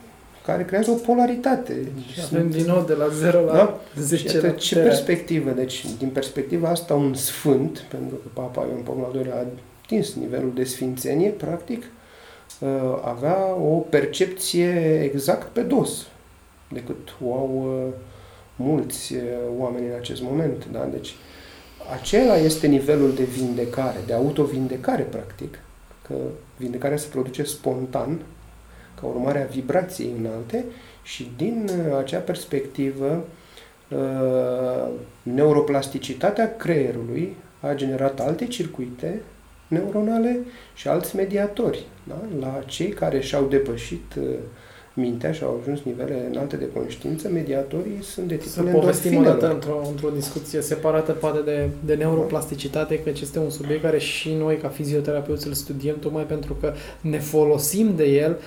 care creează o polaritate. Și avem din nou de la 0 la da? 10 Iată, ce perspectivă. Deci, din perspectiva asta, un sfânt, pentru că Papa Ioan Paul al II a atins nivelul de sfințenie, practic, uh, avea o percepție exact pe dos decât o au uh, mulți uh, oameni în acest moment. Da? Deci, acela este nivelul de vindecare, de autovindecare, practic, că vindecarea se produce spontan, ca urmare a vibrației înalte și din uh, acea perspectivă uh, neuroplasticitatea creierului a generat alte circuite neuronale și alți mediatori. Da? La cei care și-au depășit uh, mintea și au ajuns nivele înalte de conștiință, mediatorii sunt de tipul Să povestim o dată într-o, într-o discuție separată poate de, de neuroplasticitate, că este un subiect care și noi ca fizioterapeuți îl studiem tocmai pentru că ne folosim de el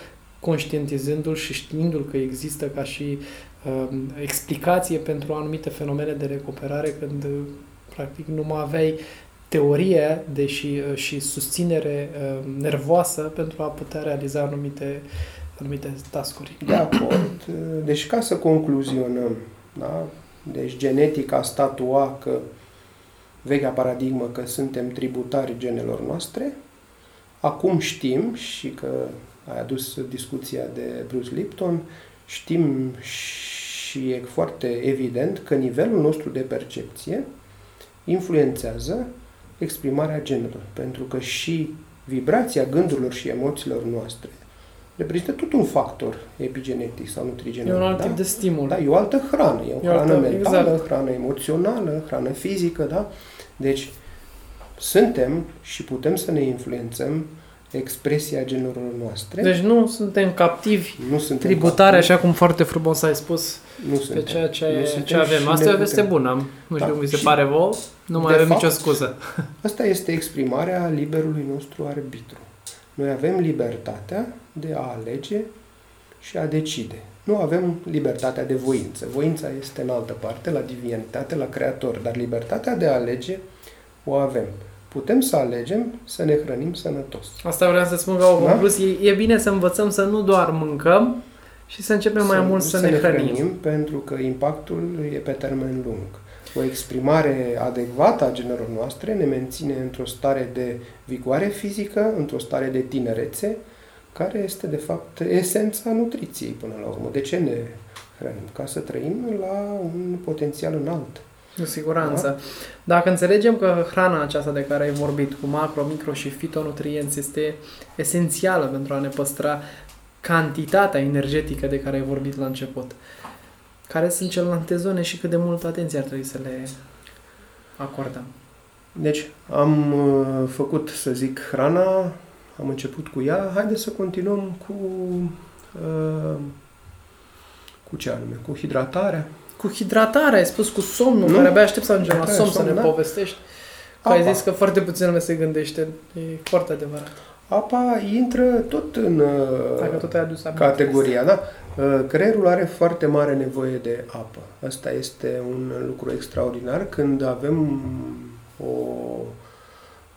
conștientizându-l și știindu-l că există ca și uh, explicație pentru anumite fenomene de recuperare când uh, practic nu mai aveai teorie deși, uh, și susținere uh, nervoasă pentru a putea realiza anumite anumite tascuri. De acord. Deci ca să concluzionăm, da? deci genetica statua că vechea paradigmă că suntem tributari genelor noastre, acum știm și că ai adus discuția de Bruce Lipton, știm și e foarte evident că nivelul nostru de percepție influențează exprimarea genelor, pentru că și vibrația gândurilor și emoțiilor noastre reprezintă tot un factor epigenetic sau nutrigenetic. E un alt da? tip de stimul. Da, e o altă hrană. E o e hrană altă, mentală, exact. hrană emoțională, hrană fizică, da? Deci, suntem și putem să ne influențăm expresia genurilor noastre. Deci nu suntem captivi, nu suntem tributare, captivi. așa cum foarte frumos ai spus, nu pe suntem. ceea ce, nu ce avem. Asta e o veste bună. Nu știu da. cum vi se pare vouă, nu mai avem fapt, nicio scuză. Asta este exprimarea liberului nostru arbitru. Noi avem libertatea de a alege și a decide. Nu avem libertatea de voință. Voința este în altă parte, la divinitate, la creator, dar libertatea de a alege o avem. Putem să alegem să ne hrănim sănătos. Asta vreau să spun ca o da? concluzie. Da? E bine să învățăm să nu doar mâncăm, Și să începem mai mult să, să ne ne hrănim. hrănim, pentru că impactul e pe termen lung. O exprimare adecvată a generelor noastre ne menține într-o stare de vigoare fizică, într-o stare de tinerețe, care este de fapt esența nutriției până la urmă. De ce ne hrănim? Ca să trăim la un potențial înalt. Cu siguranță. Da? Dacă înțelegem că hrana aceasta de care ai vorbit, cu macro, micro și fitonutrienți, este esențială pentru a ne păstra cantitatea energetică de care ai vorbit la început, care sunt celelalte zone și cât de multă atenție ar trebui să le acordăm? Deci, am uh, făcut, să zic, hrana, am început cu ea, haideți să continuăm cu, uh, cu ce anume? Cu hidratarea. Cu hidratarea, ai spus cu somnul, Nu? care abia aștept să ajungem la Care somn să somn, ne da? povestești. Că Apa. ai zis că foarte puțin lume se gândește. E foarte adevărat. Apa intră tot în uh, Dacă tot ai adus aminte. categoria, da? Uh, Creierul are foarte mare nevoie de apă. Asta este un lucru extraordinar când avem o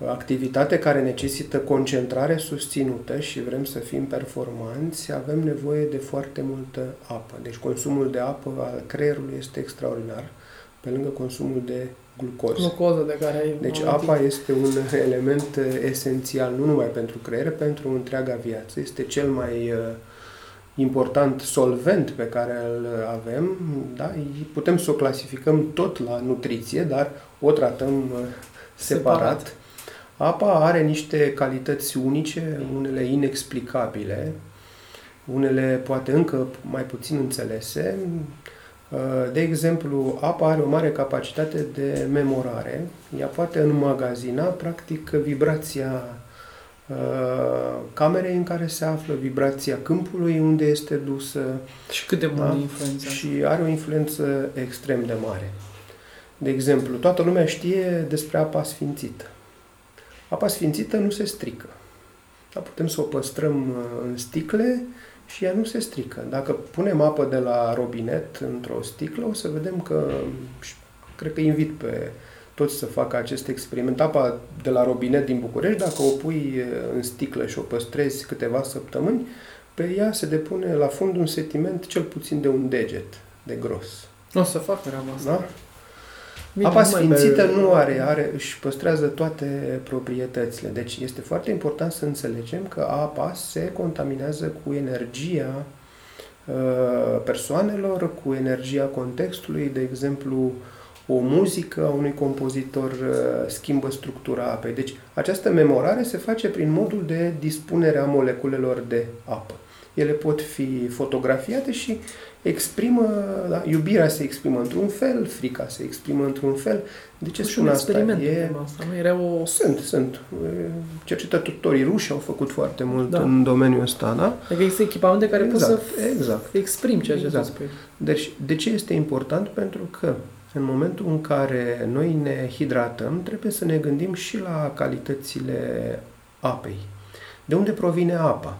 activitate care necesită concentrare susținută și vrem să fim performanți, avem nevoie de foarte multă apă. Deci consumul de apă al creierului este extraordinar, pe lângă consumul de glucoză. Glucoză de care ai Deci amintit. apa este un element uh, esențial, nu numai pentru creier, pentru întreaga viață. Este cel mai uh, important solvent pe care îl avem. Da? Putem să o clasificăm tot la nutriție, dar o tratăm uh, separat. Separat. Apa are niște calități unice, unele inexplicabile, unele poate încă mai puțin înțelese. Uh, De exemplu, apa are o mare capacitate de memorare. Ea poate înmagazina, practic, vibrația uh, camerei în care se află, vibrația câmpului unde este dusă Și cât de mult Da. influența. și are o influență extrem de mare. De exemplu, toată lumea știe despre apa sfințită. Apa sfințită nu se strică. Da, putem să o păstrăm uh, în sticle și ea nu se strică. Dacă punem apă de la robinet într-o sticlă, o să vedem că, și cred că invit pe toți să facă acest experiment. Apa de la robinet din București, dacă o pui uh, în sticlă și o păstrezi câteva săptămâni, pe ea se depune la fund un sediment cel puțin de un deget de gros. O să fac treaba asta. Da? Bine, Apa nu mai sfințită bea- nu are, are, își păstrează toate proprietățile. Deci este foarte important să înțelegem că apa se contaminează cu energia uh, persoanelor, cu energia contextului, de exemplu, o muzică a unui compozitor uh, schimbă structura apei. Deci această memorare se face prin modul de dispunere a moleculelor de apă. Ele pot fi fotografiate și exprimă, da, iubirea se exprimă într-un fel, frica se exprimă într-un fel. De ce Și spun un asta? experiment E, e... asta, nu? Era o... sunt, sunt. E, Cercetătorii ruși au făcut foarte mult Da. în domeniul ăsta, da? Adică există echipamente care exact, pot să exact. exprim ceea ce Exact. tu spui. Deci, de ce este important? Pentru că în momentul în care noi ne hidratăm, trebuie să ne gândim și la calitățile apei. De unde provine apa?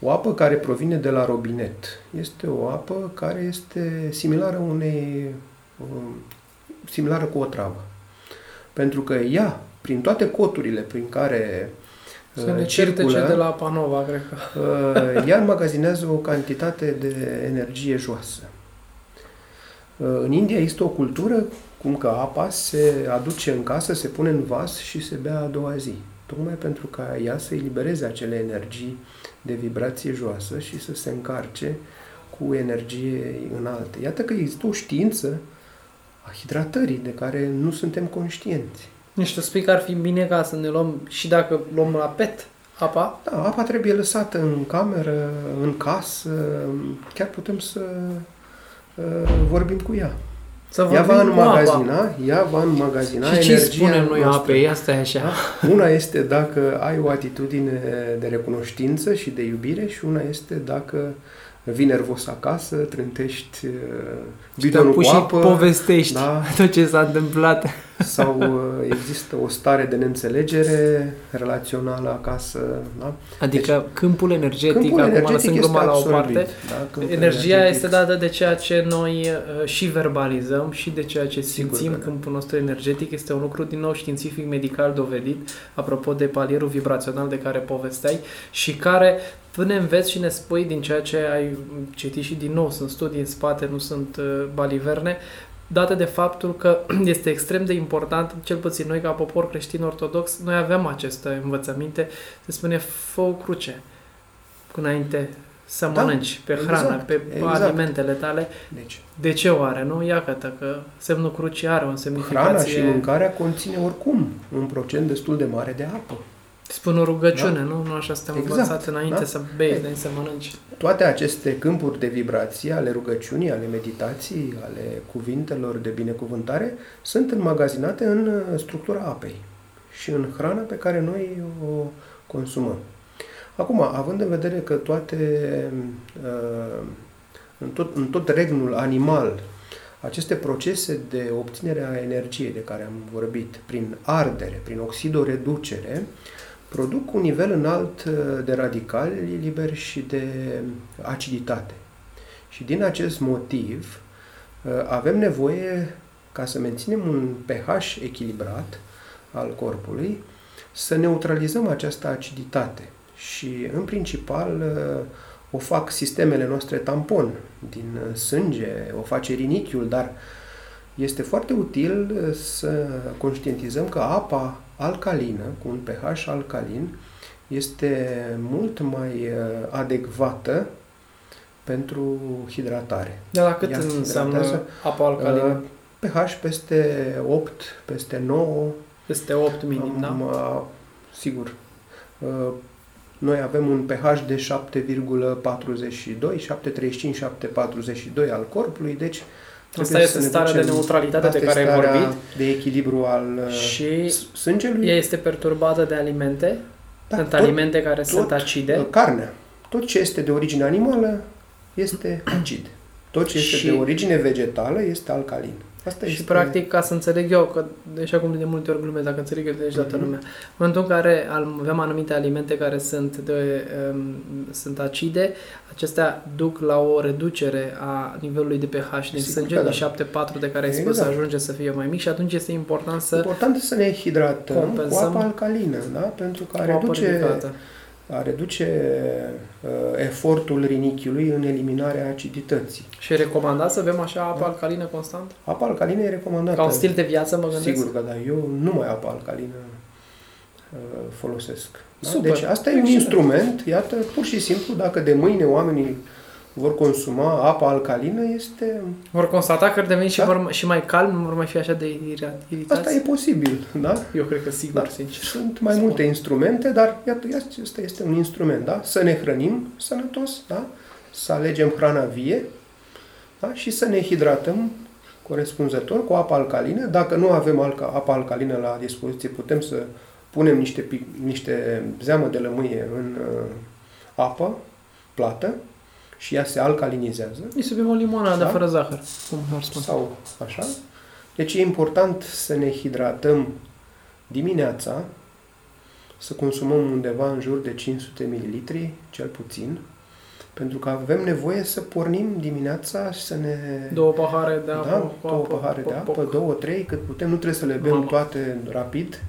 O apă care provine de la robinet este o apă care este similară unei um, similară cu o travă. Pentru că ea, prin toate coturile prin care Să uh, ne certe circulă, ce de la Panova, cred că. Uh, ea înmagazinează o cantitate de energie joasă. Uh, În India există o cultură cum că apa se aduce în casă, se pune în vas și se bea a doua zi. Tocmai pentru ca ea să elibereze acele energii de vibrație joasă și să se încarce cu energie înaltă. Iată că există o știință a hidratării de care nu suntem conștienți. Nici tu spui că ar fi bine ca să ne luăm și dacă luăm la pet apa, Da, apa trebuie lăsată în cameră, în casă, chiar putem să uh, vorbim cu ea. Să Ea va vorbim cu apa. înmagazina, ea va înmagazina Și ce energia spunem noi noastră. apei? Asta e așa. Da? Una este dacă ai o atitudine de recunoștință și de iubire și una este dacă vii nervos acasă, trântești uh, Și te bidonul cu apuci și apă. povestești Da, tot ce s-a întâmplat. Sau uh, există o stare de neînțelegere relațională acasă. Da? Adică deci, câmpul energetic, câmpul acum energetic lăsând gluma la o parte, da? energia este dată de ceea ce noi uh, și verbalizăm și de ceea ce simțim. Da. Câmpul nostru energetic este un lucru din nou științific medical dovedit, apropo de palierul vibrațional de care povesteai și care tu ne înveți și ne spui din ceea ce ai citit și din nou, sunt studii în spate, nu sunt uh, baliverne, date de faptul că este extrem de important, cel puțin noi ca popor creștin ortodox, noi avem aceste învățăminte, se spune fă o cruce înainte să da, mănânci pe exact, hrană, pe exact. alimentele tale. Deci. De ce oare, nu? Iată că semnul crucii are o semnificație. Hrana și mâncarea conține oricum un procent destul de mare de apă. Spun o rugăciune, da? nu? Nu așa suntem exact, învățați înainte da? să bei, înainte să mănânci. Toate aceste câmpuri de vibrație ale rugăciunii, ale meditației, ale cuvintelor de binecuvântare sunt înmagazinate în uh, structura apei și în hrana pe care noi o consumăm. Acum, având în vedere că toate, uh, în tot, în tot regnul animal, aceste procese de obținere a energiei de care am vorbit, prin ardere, prin oxidoreducere, produc un nivel înalt uh, de radicali liberi și de aciditate. Și din acest motiv uh, avem nevoie, ca să menținem un pH echilibrat al corpului, să neutralizăm această aciditate. Și, în principal, uh, o fac sistemele noastre tampon din sânge, o face rinichiul, dar este foarte util să conștientizăm că apa alcalină, cu un pH alcalin, este mult mai uh, adecvată pentru hidratare. De la cât Ea înseamnă apa alcalină? Uh, pH peste 8, peste 9. Peste 8 minim, am, da? Uh, sigur. Noi avem un pH de 7,42, 7,35, 7,42 al corpului, deci Asta este starea de neutralitate de care ai vorbit. de echilibru al și sângelui. ea este perturbată de alimente. Da, sunt tot, alimente care tot, sunt acide. Uh, carnea. Tot ce este de origine animală este acid. Tot ce este și... de origine vegetală este alcalin. Asta și este... practic, ca să înțeleg eu, că deși acum de multe ori glumesc, dacă înțeleg eu, deci toată mm-hmm. lumea. În momentul în care avem anumite alimente care sunt, de, um, sunt acide, acestea duc la o reducere a nivelului de pH din sânge, da. de 7,4 de care ai spus exact. să ajunge să fie mai mic și atunci este important să Important să ne hidratăm compensăm cu apă alcalină, da? pentru că reduce ridicată a reduce uh, efortul rinichiului în eliminarea acidității. Și e recomandat să bem așa apă da. alcalină constant? Apa alcalină e recomandată. Ca un stil de viață, mă gândesc? Sigur că da. Eu nu mai apă alcalină uh, folosesc. Da? Super. Deci asta e un instrument, iată, pur și simplu, dacă de mâine oamenii vor consuma apa alcalină, este... Vor constata că devin și, da? vor, și mai calm, nu vor mai fi așa de iritați? Asta e posibil, da? Eu cred că sigur, da. sincer. Sunt mai Spun. multe instrumente, dar iată, asta este un instrument, da? Să ne hrănim sănătos, da? Să alegem hrana vie, da? Și să ne hidratăm corespunzător cu apă alcalină. Dacă nu avem alca, apă alcalină la dispoziție, putem să punem niște, niște zeamă de lămâie în uh, apă plată, și ea se alcalinizează. Îi să bem o limonadă da? fără zahăr, cum ar spune. Sau așa. Deci e important să ne hidratăm dimineața, să consumăm undeva în jur de 500 ml, cel puțin, pentru că avem nevoie să pornim dimineața și să ne... Două pahare de apă. Da, două apă, pahare de apă, poc. două, trei, cât putem. Nu trebuie să le bem Mama. toate rapid.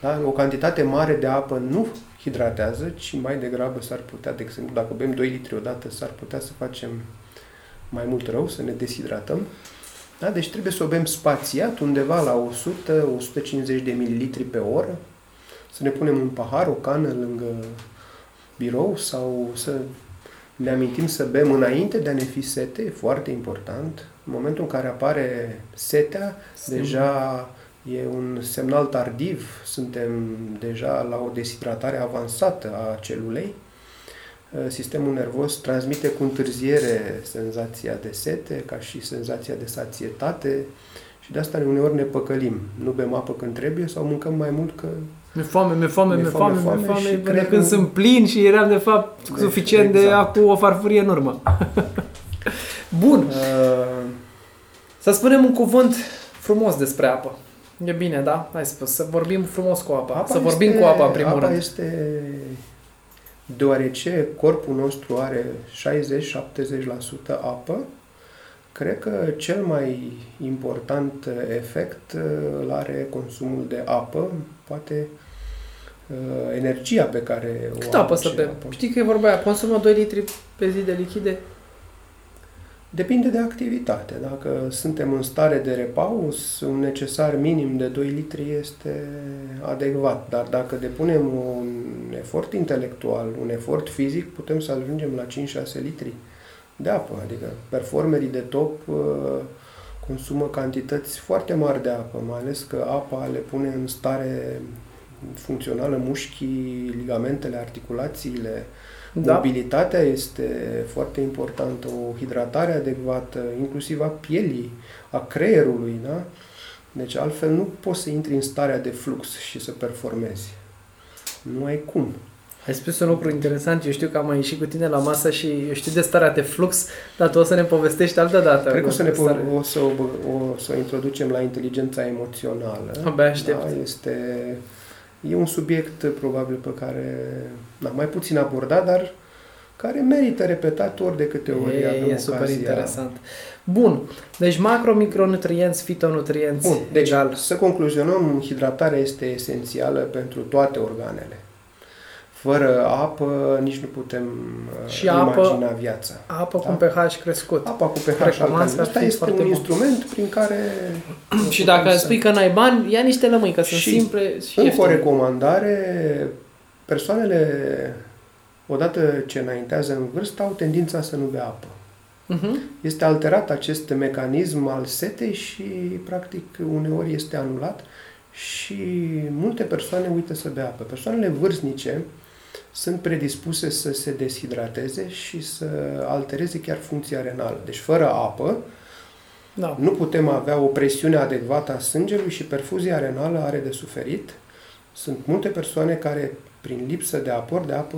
Da? O cantitate mare de apă nu hidratează, ci mai degrabă s-ar putea, de exemplu, dacă bem 2 litri odată, s-ar putea să facem mai mult rău, să ne deshidratăm. Da? Deci trebuie să o bem spațiat, undeva la 100-150 de mililitri pe oră, să ne punem un pahar, o cană lângă birou sau să ne amintim să bem înainte de a ne fi sete, e foarte important. În momentul în care apare setea, Sim. deja E un semnal tardiv, suntem deja la o deshidratare avansată a celulei. Sistemul nervos transmite cu întârziere senzația de sete, ca și senzația de sațietate și de asta uneori ne păcălim. Nu bem apă când trebuie sau mâncăm mai mult că mi-e foame, mi-e foame, mi-e foame, mi-e foame, foame până când un... sunt plin și eram de fapt suficient exact. de acum o farfurie în urmă. Bun. Uh... Să spunem un cuvânt frumos despre apă. E bine, da? Hai spus. Să vorbim frumos cu apa. apa să vorbim este, cu apa, în primul apa rând. este, deoarece corpul nostru are 60-70% apă, cred că cel mai important efect uh, îl are consumul de apă, poate uh, energia pe care o Cât apă să aduce bem? Știi că e vorba aia, consumă 2 litri pe zi de lichide? Depinde de activitate. Dacă suntem în stare de repaus, un necesar minim de 2 litri este adecvat. Dar dacă depunem un efort intelectual, un efort fizic, putem să ajungem la 5-6 litri de apă. Adică performerii de top uh, consumă cantități foarte mari de apă, mai ales că apa le pune în stare funcțională mușchii, ligamentele, articulațiile, Da. Mobilitatea este foarte importantă, o hidratare adecvată, inclusiv a pielii, a creierului, da? Deci altfel nu poți să intri în starea de flux și să performezi. Nu ai cum. Ai spus un lucru interesant, eu știu că am mai ieșit cu tine la masă și eu știu de starea de flux, dar tu o să ne povestești altă dată. Cred că o să, ne po- Stare- o să, o, o să o introducem la inteligența emoțională. Abia aștept. Da, este, e un subiect probabil pe care n-am mai puțin abordat, dar care merită repetat ori de câte ori E, avem e super ocazia. interesant. Bun, deci macro, micronutrienți, fitonutrienți, Bun, deci egal. să concluzionăm, hidratarea este esențială pentru toate organele. Fără apă nici nu putem uh, Și apă- imagina viața. Apă Da. cu un pH crescut. Apa cu pH Recomand alcalin. să Asta fie este foarte un bun. instrument prin care... Și dacă putem spui că n-ai bani, ia niște lămâi, că sunt Și simple și Încă o ieftine. recomandare, persoanele, odată ce înaintează în vârstă, au tendința să nu bea apă. Mhm. Este alterat acest mecanism al setei și, practic, uneori este anulat și multe persoane uită să bea apă. Persoanele vârstnice sunt predispuse să se deshidrateze și să altereze chiar funcția renală. Deci, fără apă, Da. nu putem avea o presiune adecvată a sângelui și perfuzia renală are de suferit. Sunt multe persoane care, prin lipsă de aport de apă,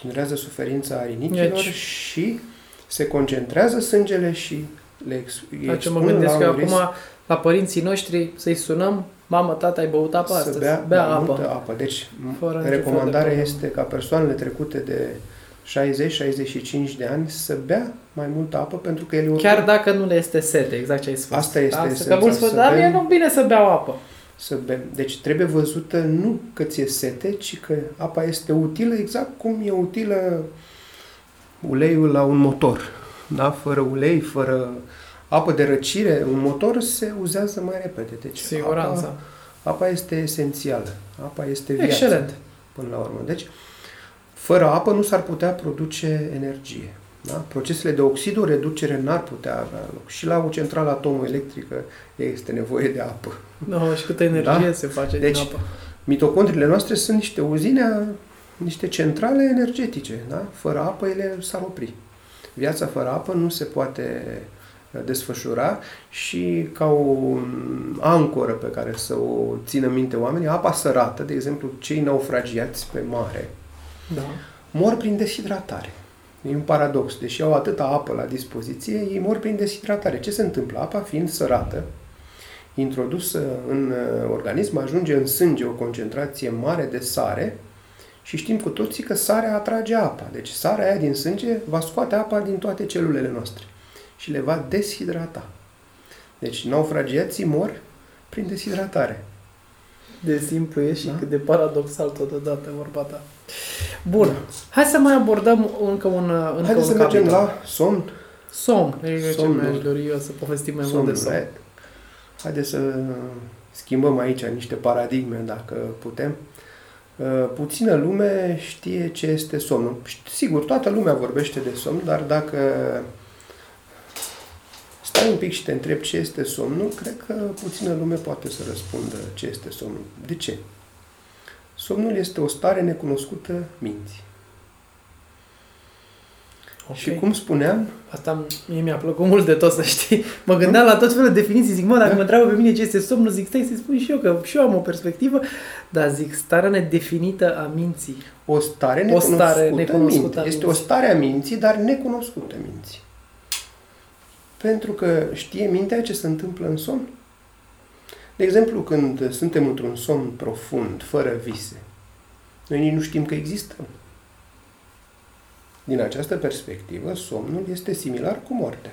generează suferința a rinichilor Deci- și se concentrează sângele și le ex- îi La ce mă expun gândesc la eu un risc acum, la părinții noștri, să-i sunăm, mamă, tata, ai băut apă să astăzi? bea, bea mai apă. multă apă. Deci, Fără niciun fel de recomandarea problemă. este ca persoanele trecute de 60-65 de ani să bea mai multă apă pentru că ele Chiar dacă nu le este sete, exact ce ai spus. Asta este da? Că esența, mulți spun, să dar bem- mie nu bine să beau apă. Să bem. Deci trebuie văzută nu că ți-e sete, ci că apa este utilă exact cum e utilă uleiul la un motor. Da? Fără ulei, fără apă de răcire, un motor se uzează mai repede. Deci Siguranța. Apa, apa este esențială. Apa este viață. Excelent. Până la urmă. Deci, fără apă nu s-ar putea produce energie. Da? Procesele de oxidoreducere n-ar putea avea loc. Și la o centrală atomoelectrică este nevoie de apă. No, și câtă energie Da? se face Deci, din apă. Mitocondriile noastre sunt niște uzine, niște centrale energetice. Da? Fără apă ele s-ar opri. Viața fără apă nu se poate uh, desfășura și ca o ancoră pe care să o țină minte oamenii, apa sărată, de exemplu, cei naufragiați pe mare, Da. mor prin deshidratare. E un paradox. Deși au atâta apă la dispoziție, ei mor prin deshidratare. Ce se întâmplă? Apa fiind sărată, introdusă în uh, organism, ajunge în sânge o concentrație mare de sare și știm cu toții că sarea atrage apa. Deci sarea aia din sânge va scoate apa din toate celulele noastre și le va deshidrata. Deci naufragiații mor prin deshidratare. De simplu e și Da. cât de paradoxal totodată vorba ta. Bun. Hai să mai abordăm încă un, încă Haideți un să mergem capitol. la somn. Somn. E ce Somnul. mi-aș dori eu să povestim mai mult Somnul. de somn. Hai- Haideți să schimbăm aici niște paradigme, dacă putem. Uh, Puțină lume știe ce este somnul. Sigur, toată lumea vorbește de somn, dar dacă stai un pic și te întrebi ce este somnul, cred că puțină lume poate să răspundă ce este somnul. De ce? Somnul este o stare necunoscută minții. Ok. Și cum spuneam, Asta mie mi-a plăcut mult de tot, să știi. Mă gândeam la tot felul de definiții. Zic, mă, dacă Da. mă întreabă pe mine ce este somnul, zic, stai să spun și eu, că și eu am o perspectivă. Dar zic, starea nedefinită a minții. O stare O necunoscută, stare necunoscută a minte. Este minții. o stare a minții, dar necunoscută minții. Pentru că știe mintea ce se întâmplă în somn. De exemplu, când suntem într-un somn profund, fără vise, noi nici nu știm că existăm. Din această perspectivă, somnul este similar cu moartea.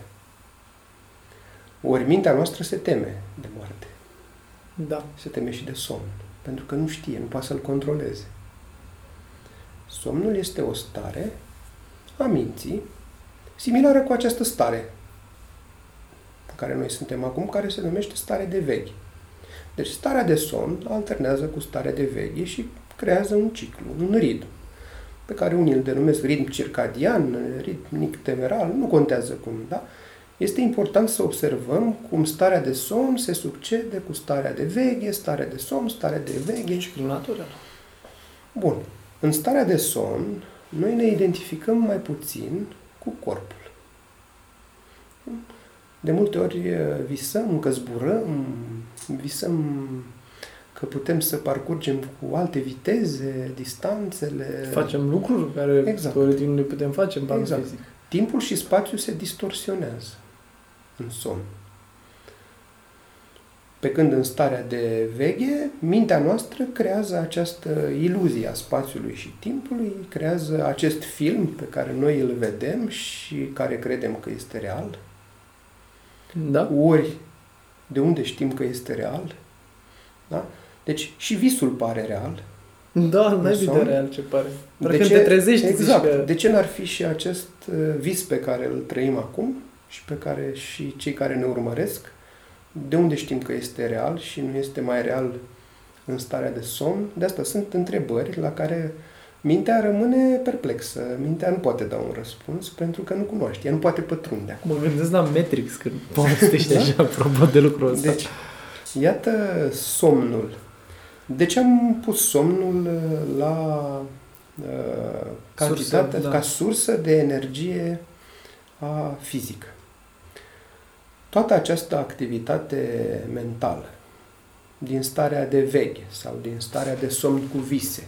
Ori mintea noastră se teme de moarte. Da. Se teme și de somn. Pentru că nu știe, nu poate să-l controleze. Somnul este o stare a minții similară cu această stare în care noi suntem acum, care se numește stare de veche. Deci starea de somn alternează cu starea de veche și creează un ciclu, un ritm, pe care unii îl denumesc ritm circadian, ritm nictemeral, nu contează cum, da? Este important să observăm cum starea de somn se succede cu starea de veche, starea de somn, starea de veche. Ciclul natural. Bun. În starea de somn, noi ne identificăm mai puțin cu corpul. De multe ori visăm că zburăm, visăm că putem să parcurgem cu alte viteze, distanțele. Facem lucruri care Exact. teoretic nu le putem face în plan Exact. fizic. Timpul și spațiul se distorsionează în somn. Pe când în starea de veche, mintea noastră creează această iluzie a spațiului și timpului, creează acest film pe care noi îl vedem și care credem că este real. Da? Ori, de unde știm că este real? Da? Deci și visul pare real. Da, n-ai În de somn? real ce pare. Doar De când ce- te trezești, exact. zici că... De ce n-ar fi și acest uh, vis pe care îl trăim acum și pe care și cei care ne urmăresc, de unde știm că este real și nu este mai real în starea de somn? De asta sunt întrebări la care mintea rămâne perplexă. Mintea nu poate da un răspuns pentru că nu cunoaște, ea nu poate pătrunde acum. Mă gândesc la Matrix când povestești Da? așa, apropo de lucrul ăsta. Deci, iată somnul. De ce am pus somnul uh, la uh, cantitatea, Sursă, da. ca sursă de energie a fizică? Toată această activitate mentală, din starea de veche sau din starea de somn cu vise,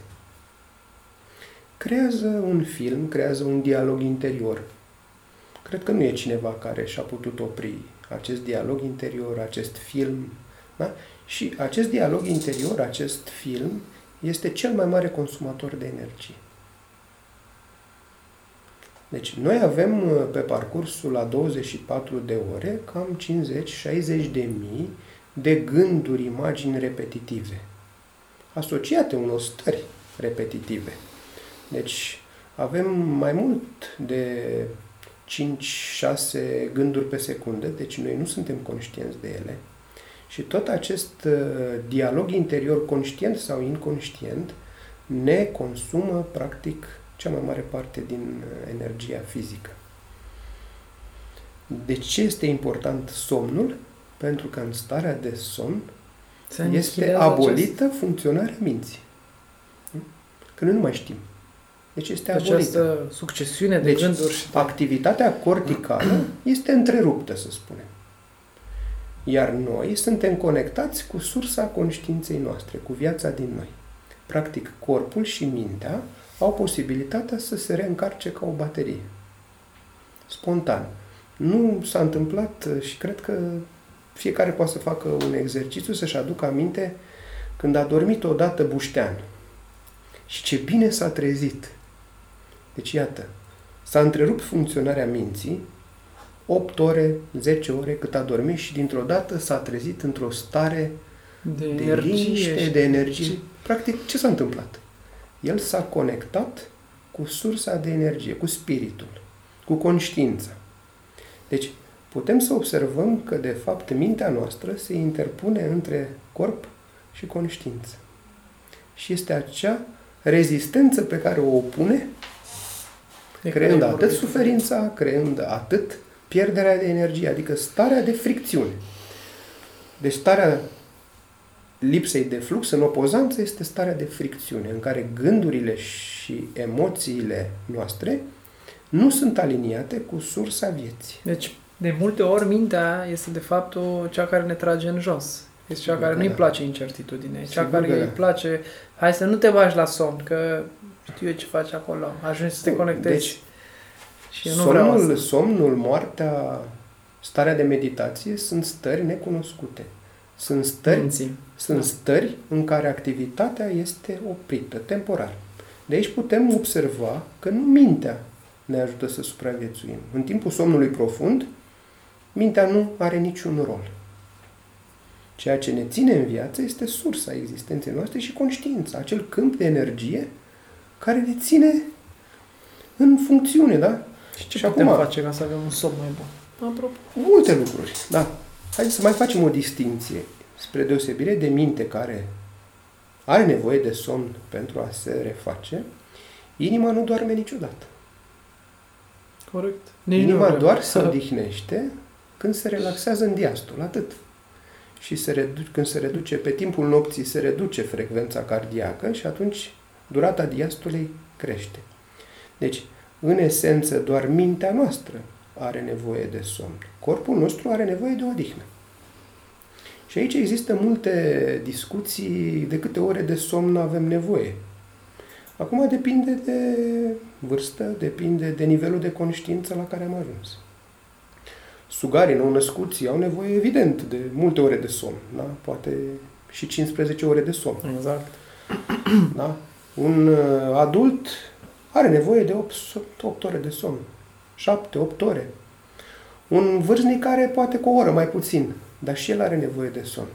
creează un film, creează un dialog interior. Cred că nu e cineva care și-a putut opri acest dialog interior, acest film. Da? Și acest dialog interior, acest film, este cel mai mare consumator de energie. Deci noi avem uh, pe parcursul la 24 de ore cam 50-60 de mii de gânduri, imagini repetitive, asociate unor stări repetitive. Deci avem mai mult de 5-6 gânduri pe secundă, deci noi nu suntem conștienți de ele. Și tot acest uh, dialog interior, conștient sau inconștient, ne consumă, practic, cea mai mare parte din uh, energia fizică. De ce este important somnul? Pentru că în starea de somn Se este anihilează abolită funcționarea minții. Că noi nu mai știm. Deci este Această, abolită. această succesiune de Deci, gânduri și de... Activitatea corticală este întreruptă, să spunem. Iar noi suntem conectați cu sursa conștiinței noastre, cu viața din noi. Practic, corpul și mintea au posibilitatea să se reîncarce ca o baterie. Spontan. Nu s-a întâmplat uh, și cred că fiecare poate să facă un exercițiu să-și aducă aminte când a dormit odată buștean. Și ce bine s-a trezit. Deci, iată, s-a întrerupt funcționarea minții 8 ore, 10 ore cât a dormit și dintr-o dată s-a trezit într-o stare de, de energie liniște, și de energie. Practic, ce s-a întâmplat? El s-a conectat cu sursa de energie, cu spiritul, cu conștiința. Deci, putem să observăm că, de fapt, mintea noastră se interpune între corp și conștiință. Și este acea rezistență pe care o opune, de creând care atât vorbim. suferința, creând atât pierderea de energie, adică starea de fricțiune. Deci starea lipsei de flux în opozanță este starea de fricțiune, în care gândurile și emoțiile noastre nu sunt aliniate cu sursa vieții. Deci, de multe ori, mintea este de fapt o, cea care ne trage în jos. Este cea Sigur care că nu-i da. place incertitudinea. E cea Sigur care că îi da. place, hai să nu te bagi la somn, că știu eu ce faci acolo. Ajungi să te Bun, conectezi. deci, și eu nu vreau somnul, asta. somnul, moartea, starea de meditație sunt stări necunoscute. Sunt stări, Minții. sunt Da. stări în care activitatea este oprită, temporar. De aici putem observa că nu mintea ne ajută să supraviețuim. În timpul somnului profund, mintea nu are niciun rol. Ceea ce ne ține în viață este sursa existenței noastre și conștiința, acel câmp de energie care ne ține în funcțiune, da? Și ce Și putem acum- face ca să avem un somn mai bun? Apropo. Multe lucruri, da. Hai să mai facem o distinție spre deosebire de minte care are nevoie de somn pentru a se reface. Inima nu doarme niciodată. Corect. Nici Inima nu vrem. doar se odihnește când se relaxează în diastol, atât. Și se redu- când se reduce, pe timpul nopții se reduce frecvența cardiacă și atunci durata diastolei crește. Deci, în esență, doar mintea noastră are nevoie de somn. Corpul nostru are nevoie de odihnă. Și aici există multe discuții de câte ore de somn avem nevoie. Acum depinde de vârstă, depinde de nivelul de conștiință la care am ajuns. Sugarii nou-născuții au nevoie, evident, de multe ore de somn. Da? Poate și 15 ore de somn. Exact. Da? Un uh, adult are nevoie de 8, 8 ore de somn. 7, 8 ore. Un vârstnic are poate cu o oră mai puțin, dar și el are nevoie de somn.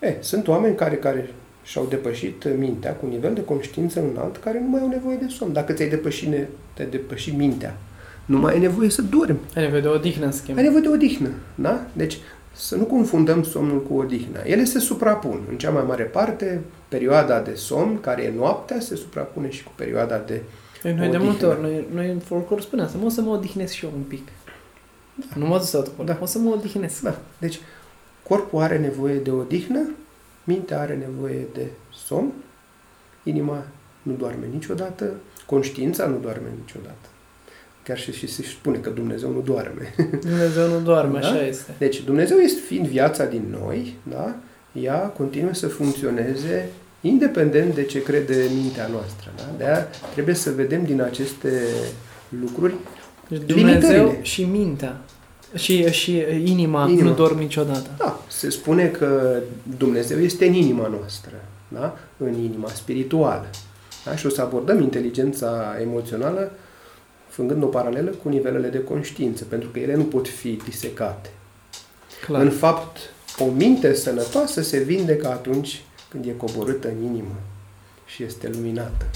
E, sunt oameni care, care și-au depășit mintea cu un nivel de conștiință înalt care nu mai au nevoie de somn. Dacă ți-ai depășit, ne, te-ai depășit mintea, nu mai ai nevoie să dormi. Ai nevoie de odihnă, în schimb. Ai nevoie de odihnă, da? Deci să nu confundăm somnul cu odihna. Ele se suprapun. În cea mai mare parte, perioada de somn, care e noaptea, se suprapune și cu perioada de... Noi, noi de Odihnă. multe ori, noi, noi în folclor spuneam, să mă, o să mă odihnesc și eu un pic. Nu mă duc tot Da. da. O să mă odihnesc. Da. Deci, corpul are nevoie de odihnă, mintea are nevoie de somn, inima nu doarme niciodată, conștiința nu doarme niciodată. Chiar și, și se spune că Dumnezeu nu doarme. Dumnezeu nu doarme, Da? așa este. Deci Dumnezeu este fiind viața din noi, da? ea continuă să funcționeze independent de ce crede mintea noastră. Da? de aia trebuie să vedem din aceste lucruri Deci Dumnezeu Limitările. și mintea și, și inima, Inima. nu dorm niciodată. Da, se spune că Dumnezeu este în inima noastră, da? în inima spirituală. Da? Și o să abordăm inteligența emoțională făcând o paralelă cu nivelele de conștiință, pentru că ele nu pot fi disecate. Clar. În fapt, o minte sănătoasă se vindecă atunci când e coborâtă în inimă și este luminată.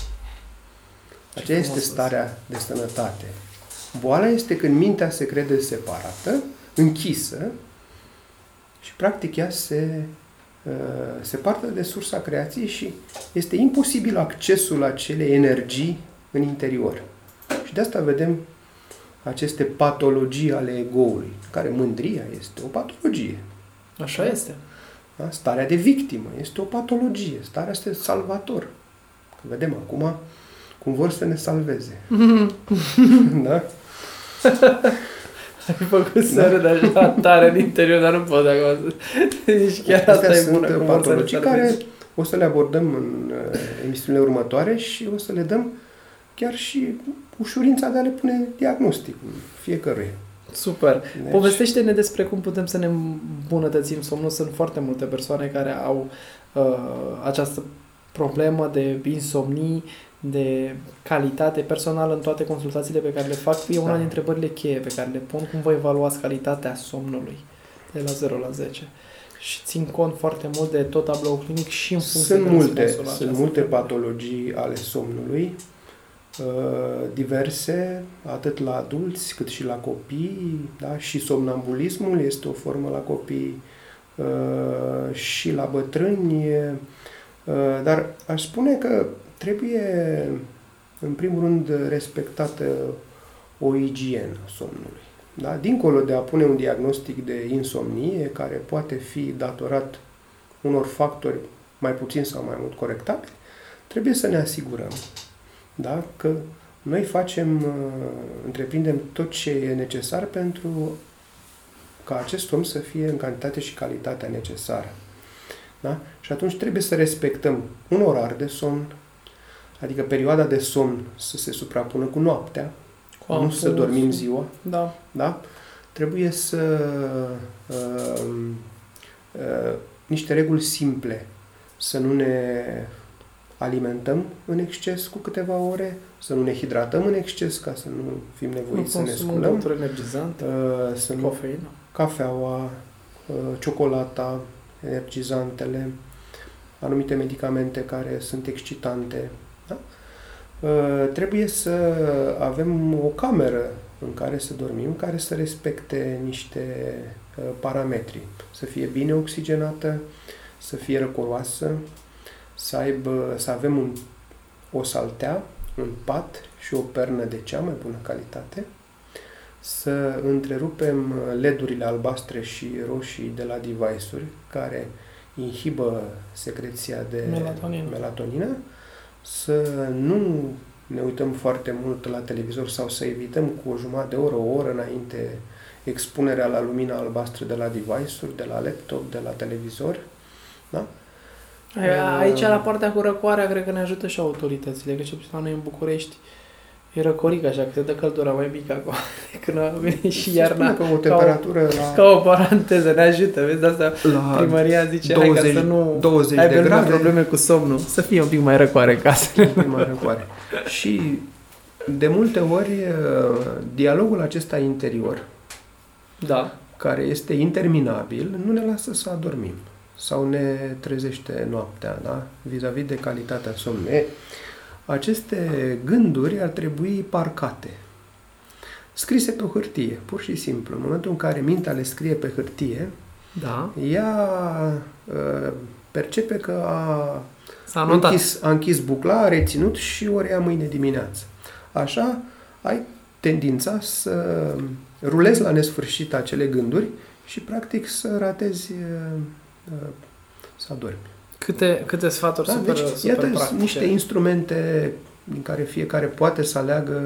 Ce Aceea este frumos starea de sănătate. Boala este când mintea se crede separată, închisă și practic ea se uh, se partă de sursa creației și este imposibil accesul acelei energii în interior. Și de asta vedem aceste patologii ale egoului, care mândria este o patologie. Așa este. Da? Starea de victimă este o patologie. Starea asta de salvator. Că vedem acum cum vor să ne salveze. da? Ai făcut să râd așa tare în interior, dar nu pot acum. Deci chiar asta Astea e sunt bună. cum vor să ne patologii salveze. care o să le abordăm în uh, emisiunile următoare și o să le dăm chiar și ușurința de a le pune diagnosticul fiecăruia. Super. Deci- Povestește-ne despre cum putem să ne îmbunătățim somnul. Sunt foarte multe persoane care au uh, această problemă de insomnii, de calitate personală în toate consultațiile pe care le fac. E una Da. dintre întrebările cheie pe care le pun. Cum vă evaluați calitatea somnului de la 0 la 10? Și țin cont foarte mult de tot tabloul clinic și în funcție Sunt de multe, răspunsul la sunt această multe întrebare. patologii ale somnului, uh, diverse, atât la adulți cât și la copii, da? și somnambulismul este o formă la copii uh, și la bătrâni, uh, dar aș spune că trebuie, în primul rând, respectată o igienă a somnului. Da? Dincolo de a pune un diagnostic de insomnie, care poate fi datorat unor factori mai puțin sau mai mult corectabili, trebuie să ne asigurăm da? că noi facem, uh, întreprindem tot ce e necesar pentru ca acest somn să fie în cantitate și calitatea necesară. Da? Și atunci trebuie să respectăm un orar de somn, adică perioada de somn să se suprapună cu noaptea, Cu nu să ampul, dormim să- ziua, Da. da? Trebuie să uh, uh, niște reguli simple. Să nu ne alimentăm în exces cu câteva ore, să nu ne hidratăm în exces ca să nu fim nevoiți nu să ne sculăm. Nu energizante, uh, să nu, cofeină. cafeaua, uh, ciocolata, energizantele, anumite medicamente care sunt excitante. Da? Uh, trebuie să avem o cameră în care să dormim, care să respecte niște uh, parametri. Să fie bine oxigenată, să fie răcoroasă, să, aibă, să avem un, o saltea, un pat și o pernă de cea mai bună calitate, să întrerupem ledurile albastre și roșii de la device-uri care inhibă secreția de melatonină. melatonină, să nu ne uităm foarte mult la televizor sau să evităm cu o jumătate de oră, o oră înainte expunerea la lumina albastră de la device-uri, de la laptop, de la televizor. Da? Aici, la partea cu răcoarea, cred că ne ajută și autoritățile, că ce la noi în București e răcoric așa, că se dă căldura mai mică acum când a venit și iarna. Că o temperatură ca o, la... ca o paranteză, ne ajută, vezi, de asta la primăria zice 20, hai ca să nu 20 ai de grade. probleme cu somnul, să fie un pic mai răcoare în casă. Un pic mai răcoare. și de multe ori dialogul acesta interior, Da. care este interminabil, nu ne lasă să adormim sau ne trezește noaptea, da? vis-a-vis de calitatea somnului. E, Aceste gânduri ar trebui parcate, scrise pe hârtie, pur și simplu. În momentul în care mintea le scrie pe hârtie, Da. ea uh, percepe că a S-a notat. închis, a închis bucla, a reținut și o rea mâine dimineață. Așa ai tendința să rulezi la nesfârșit acele gânduri și practic să ratezi uh, uh, să adormi. Câte, câte sfaturi Da? super, Deci, super iată practice. niște instrumente din care fiecare poate să aleagă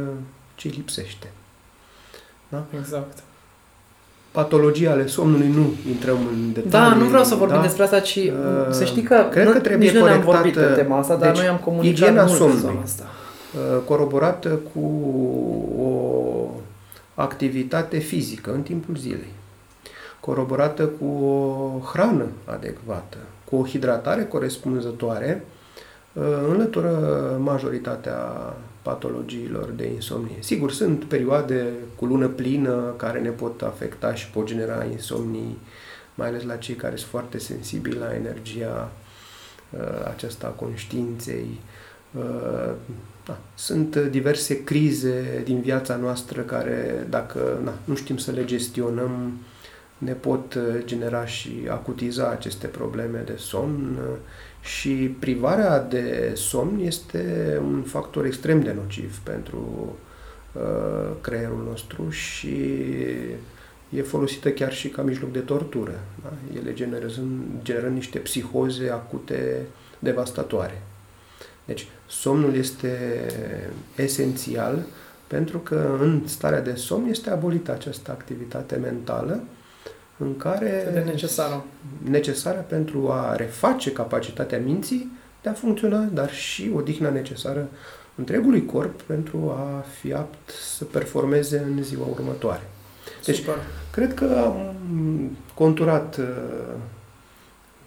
ce lipsește. Exact. Patologii ale somnului nu intrăm în detalii. Da, nu vreau să vorbim da? despre asta, ci Uh, să știi că, cred nu, că trebuie nici nu ne-am corectată- vorbit pe tema asta, dar deci, noi am comunicat igiena mult pe somnului. zona asta. Uh, coroborată cu o activitate fizică în timpul zilei, coroborată cu o hrană adecvată, cu o hidratare corespunzătoare, uh, înlătură majoritatea patologiilor de insomnie. Sigur, sunt perioade cu lună plină care ne pot afecta și pot genera insomnii, mai ales la cei care sunt foarte sensibili la energia uh, aceasta a conștiinței, Uh, da, sunt diverse crize din viața noastră care, dacă na, nu știm să le gestionăm, ne pot uh, genera și acutiza aceste probleme de somn uh, și privarea de somn este un factor extrem de nociv pentru uh, creierul nostru și e folosită chiar și ca mijloc de tortură. Da? Ele generând, generând niște psihoze acute devastatoare. Deci, somnul este esențial pentru că în starea de somn este abolită această activitate mentală în care Cât de necesară. necesară pentru a reface capacitatea minții de a funcționa, dar și odihna necesară întregului corp pentru a fi apt să performeze în ziua următoare. Deci, Super. Cred că am conturat uh,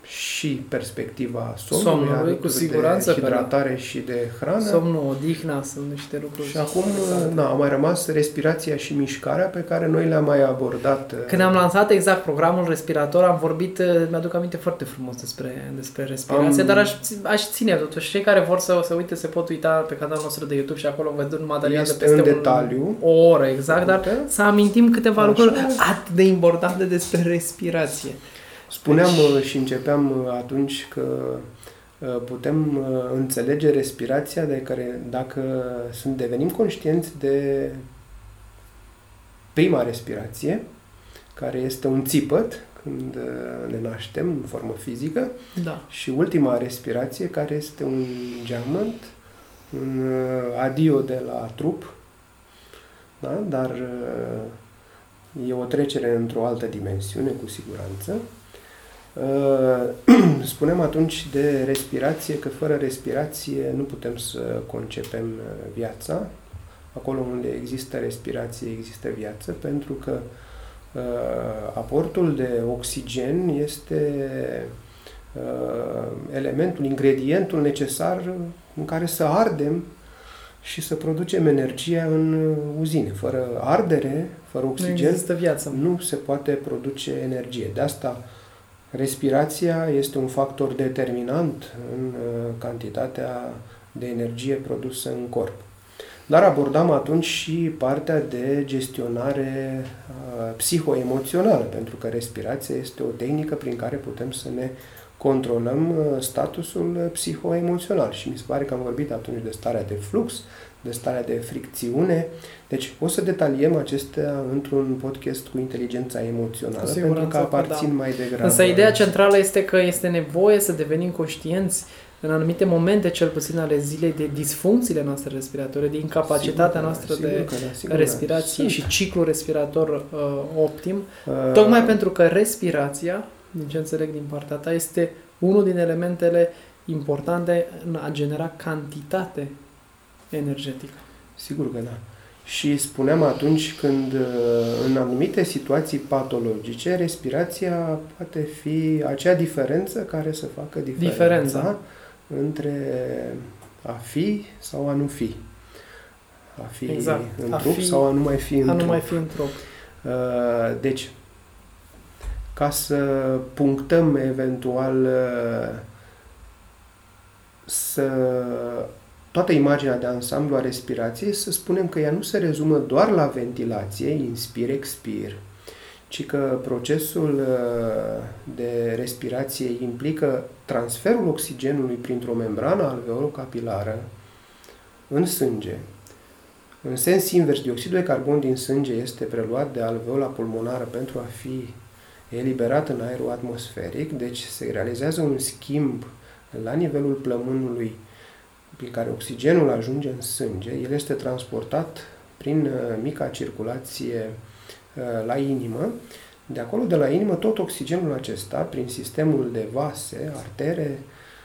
și perspectiva somnului, Somnului, alături cu siguranță, de hidratare și de hrană. Somnul, odihna sunt niște lucruri. Și acum interesante. na, au mai rămas respirația și mișcarea pe care noi le-am mai abordat. uh, Când am lansat exact programul respirator, am vorbit, uh, mi-aduc aminte foarte frumos despre, despre respirație, Am- dar aș, aș ține totuși. Cei care vor să se uite se pot uita pe canalul nostru de YouTube și acolo văd un material de Este peste în un- detaliu. o oră exact, dar Uite. să amintim câteva Așa. lucruri atât de importante despre respirație. Spuneam uh, și începeam uh, atunci că uh, putem uh, înțelege respirația de care dacă sunt devenim conștienți de prima respirație, care este un țipăt când uh, ne naștem în formă fizică, Da. și ultima respirație, care este un geamăt, un uh, adio de la trup, da? dar uh, e o trecere într-o altă dimensiune, cu siguranță. Uh, Spunem atunci de respirație că fără respirație nu putem să concepem uh, viața. Acolo unde există respirație, există viață, pentru că aportul de oxigen este elementul, ingredientul necesar în care să ardem și să producem energia în uzine. Fără ardere, fără oxigen, nu, viață. nu se poate produce energie. De asta respirația este un factor determinant în uh, cantitatea de energie produsă în corp. Dar abordam atunci și partea de gestionare uh, psihoemoțională, pentru că respirația este o tehnică prin care putem să ne controlăm uh, statusul psihoemoțional. Și mi se pare că am vorbit atunci de starea de flux, de starea de fricțiune. Deci o să detaliem acestea într-un podcast cu inteligența emoțională, pentru că aparțin da. mai degrabă. Însă ideea centrală este că este nevoie să devenim conștienți în anumite momente, cel puțin ale zilei, de disfuncțiile noastre respiratorii, de incapacitatea sigur, noastră sigur de da, respirație da. și ciclu respirator uh, optim, uh, tocmai pentru că respirația, din ce înțeleg din partea ta, este unul din elementele importante în a genera cantitate energetică. Sigur că da. Și spuneam atunci când uh, în anumite situații patologice, respirația poate fi acea diferență care să facă diferența, diferența. între a fi sau a nu fi. A fi exact. în a trup fi, sau a nu mai fi în a trup. Nu mai fi în trup. Uh, deci, ca să punctăm eventual uh, să toată imaginea de ansamblu a respirației, să spunem că ea nu se rezumă doar la ventilație, inspir, expir, ci că procesul uh, de respirație implică transferul oxigenului printr-o membrană alveolocapilară în sânge. În sens invers, dioxidul de carbon din sânge este preluat de alveola pulmonară pentru a fi eliberat în aerul atmosferic, deci se realizează un schimb la nivelul plămânului prin care oxigenul ajunge în sânge, el este transportat prin uh, mica circulație uh, la inimă. De acolo, de la inimă, tot oxigenul acesta, prin sistemul de vase, artere,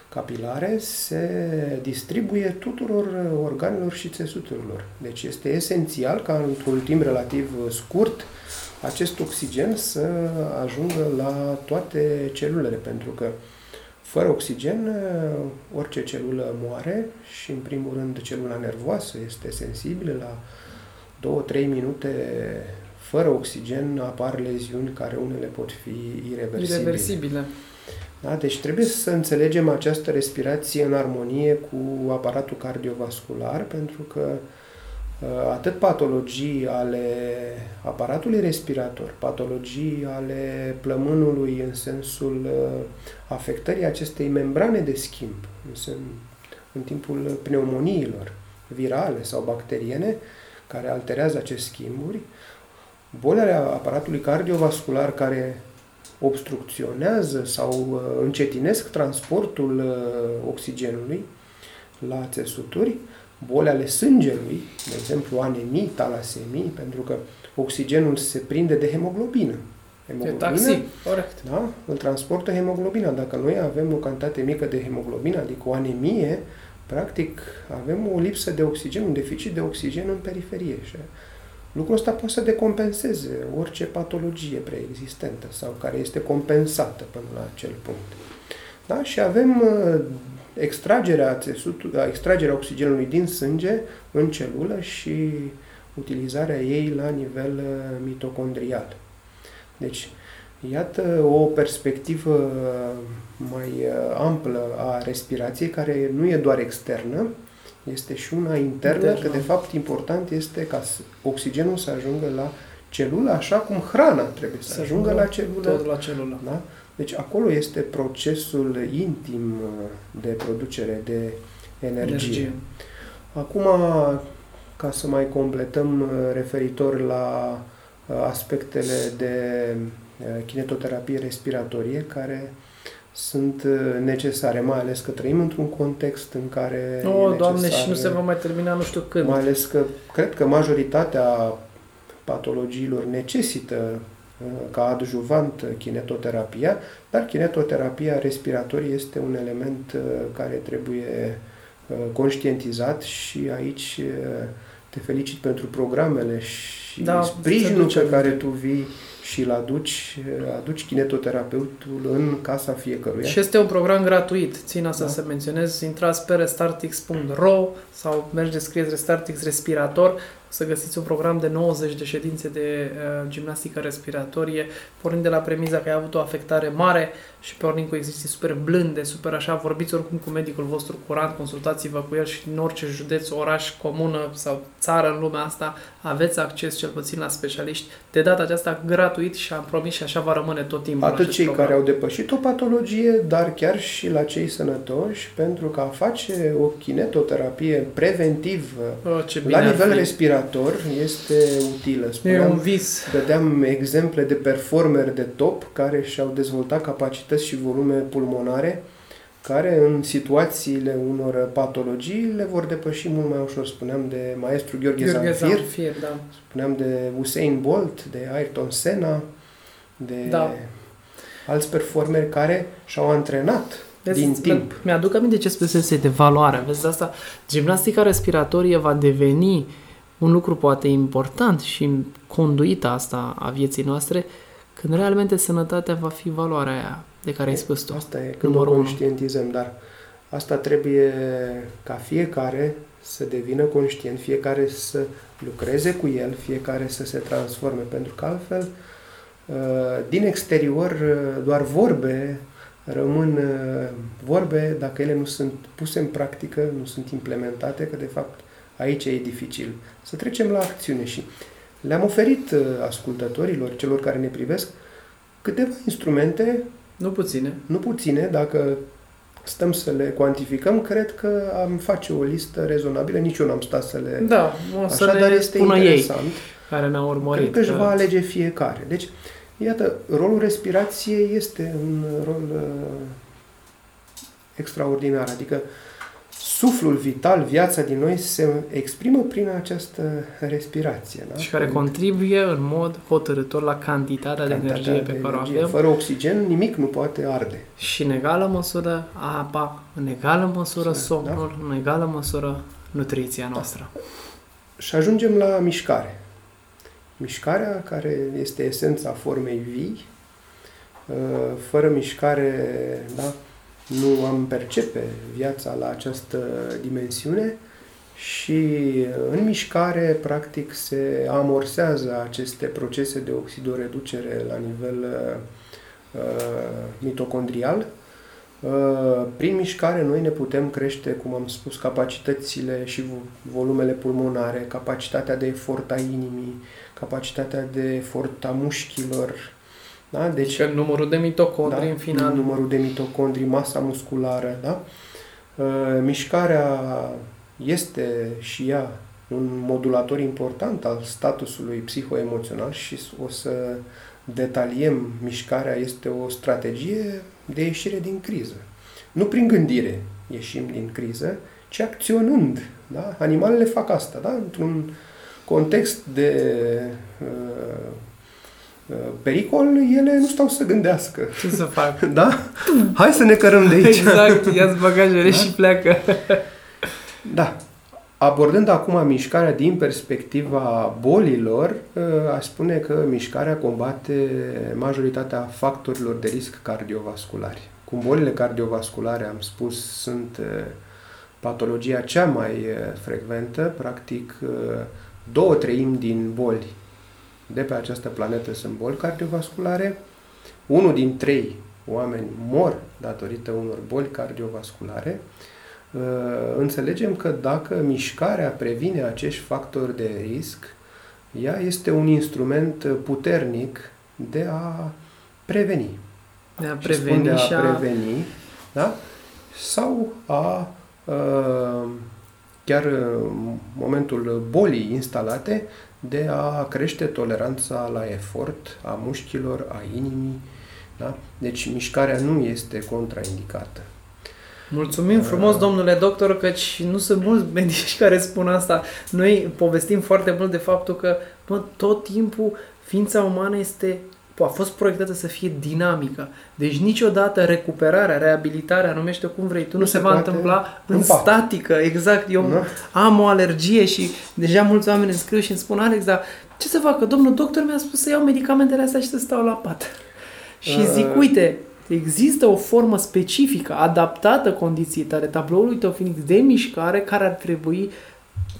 capilare, se distribuie tuturor uh, organelor și țesuturilor. Deci este esențial ca într-un timp relativ scurt acest oxigen să ajungă la toate celulele, pentru că fără oxigen, uh, orice celulă moare și, în primul rând, celula nervoasă este sensibilă la 2-3 minute fără oxigen apar leziuni care unele pot fi irreversibile. irreversibile. Da? Deci trebuie să înțelegem această respirație în armonie cu aparatul cardiovascular, pentru că uh, Uh, atât patologii ale aparatului respirator, patologii ale plămânului în sensul uh, afectării acestei membrane de schimb, în, în timpul pneumoniilor virale sau bacteriene, care alterează aceste schimburi, bolile aparatului cardiovascular care obstrucționează sau uh, încetinesc transportul oxigenului la țesuturi, boli ale sângelui, de exemplu anemii, talasemii, pentru că oxigenul se prinde de hemoglobină. Hemoglobina, taxi, corect. Da? Îl transportă hemoglobina. Dacă noi avem o cantitate mică de hemoglobină, adică o anemie, practic avem o lipsă de oxigen, un deficit de oxigen în periferie. Și lucrul ăsta poate să decompenseze orice patologie preexistentă sau care este compensată până la acel punct. Da? Și avem extragerea, extragerea oxigenului din sânge în celulă și utilizarea ei la nivel uh, mitocondrial. Deci, iată o perspectivă uh, mai uh, amplă a respirației, care nu e doar externă, este și una internă, internă. că de fapt important este ca oxigenul să ajungă la celulă, așa cum hrana trebuie să, să ajungă la celulă. Tot la celulă. Da? Deci acolo este procesul intim uh, de producere de energie. energie. Acum, ca să mai completăm uh, referitor la uh, aspectele de kinetoterapie respiratorie care sunt necesare, mai ales că trăim într-un context în care O, oh, Doamne, și nu se va mai termina nu știu când. Mai ales că cred că majoritatea patologiilor necesită ca adjuvant kinetoterapia, dar kinetoterapia respiratorie este un element uh, care trebuie uh, conștientizat și aici uh, te felicit pentru programele și da, sprijinul pe care tu vii și îl aduci, aduci kinetoterapeutul în casa fiecăruia. Și este un program gratuit, țin asta da. să menționez, intrați pe restartix.ro sau mergeți, scrieți Restartix Respirator să găsiți un program de 90 de ședințe de uh, gimnastică respiratorie, pornind de la premiza că ai avut o afectare mare și pornind cu exerciții super blânde, super așa, vorbiți oricum cu medicul vostru curant, consultați-vă cu el și în orice județ, oraș, comună sau țară în lumea asta aveți acces cel puțin la specialiști. De data aceasta gratuit și am promis și așa va rămâne tot timpul. Atât cei program. care au depășit o patologie, dar chiar și la cei sănătoși, pentru că a face o kinetoterapie preventiv oh, la nivel respirator calculator este utilă. Spuneam, e un vis. Dădeam exemple de performeri de top care și-au dezvoltat capacități și volume pulmonare care în situațiile unor patologii le vor depăși mult mai ușor. Spuneam de maestru Gheorghe, Gheorghe Zanfir, Zanfir da. spuneam de Usain Bolt, de Ayrton Senna, de da. alți performeri care și-au antrenat Vezi, din timp. Mi-aduc aminte ce spusese de valoare. Vezi, asta, gimnastica respiratorie va deveni un lucru poate important și conduita asta a vieții noastre, când realmente sănătatea va fi valoarea aia de care ai spus tu. Asta e, când o conștientizăm, dar asta trebuie ca fiecare să devină conștient, fiecare să lucreze cu el, fiecare să se transforme, pentru că altfel, uh, din exterior, uh, doar vorbe rămân uh, vorbe dacă ele nu sunt puse în practică, nu sunt implementate, că de fapt Aici e dificil. Să trecem la acțiune și le-am oferit uh, ascultătorilor, celor care ne privesc, câteva instrumente. Nu puține. Nu puține, dacă stăm să le cuantificăm, cred că am face o listă rezonabilă. Nici eu n-am stat să le... Da, o să Așa, dar este interesant. Ei care ne-au urmărit. Cred că își va alege fiecare. Deci, iată, rolul respirației este un rol uh, extraordinar. Adică uh, suflul vital, viața din noi se exprimă prin această respirație. Da? Și care contribuie în mod hotărător la cantitatea, cantitatea de energie pe de care energie. o avem. Fără oxigen nimic nu poate arde. Și în egală măsură apa, în egală măsură somnul, da? în egală măsură nutriția noastră. Da. Și ajungem la mișcare. Mișcarea care este esența formei vii, fără mișcare, da, nu am percepe viața la această dimensiune și în mișcare, practic, se amorsează aceste procese de oxidoreducere la nivel uh, mitocondrial. Uh, prin mișcare noi ne putem crește, cum am spus, capacitățile și volumele pulmonare, capacitatea de efort a inimii, capacitatea de efort a mușchilor, da? Deci, că numărul de mitocondrii da? în final. Numărul de mitocondrii, masa musculară. Da? Uh, mișcarea este și ea un modulator important al statusului psihoemoțional și o să detaliem mișcarea este o strategie de ieșire din criză. Nu prin gândire ieșim din criză, ci acționând. Da? Animalele fac asta, da? într-un context de uh, Uh, pericol, ele nu stau să gândească. Ce să fac? Da? Hai să ne cărăm de aici. Exact, ia-ți bagajele da? și pleacă. Da. Abordând acum mișcarea din perspectiva bolilor, uh, aș spune că mișcarea combate majoritatea factorilor de risc cardiovasculari. Cum bolile cardiovasculare, am spus, sunt uh, patologia cea mai frecventă, practic două treimi din boli de pe această planetă sunt boli cardiovasculare. Unul din trei oameni mor datorită unor boli cardiovasculare. Uh, înțelegem că dacă mișcarea previne acești factori de risc, ea este un instrument puternic de a preveni. De a preveni de a, și a preveni, da? Sau a uh, chiar în momentul bolii instalate, de a crește toleranța la efort a mușchilor, a inimii. Da? Deci mișcarea nu este contraindicată. Mulțumim frumos, domnule doctor, căci nu sunt mulți medici care spun asta. Noi povestim foarte mult de faptul că bă, tot timpul ființa umană este a fost proiectată să fie dinamică. Deci niciodată recuperarea, reabilitarea, numește cum vrei tu, nu, Nu se, se va poate întâmpla în în pat. statică. Exact. Eu Da. am o alergie și deja mulți oameni îmi scriu și îmi spun, Alex, dar ce să fac? Că domnul doctor mi-a spus să iau medicamentele astea și să stau la pat. Și Uh. zic, uite, există o formă specifică, adaptată condiției tale, tabloului tău Phoenix de mișcare, care ar trebui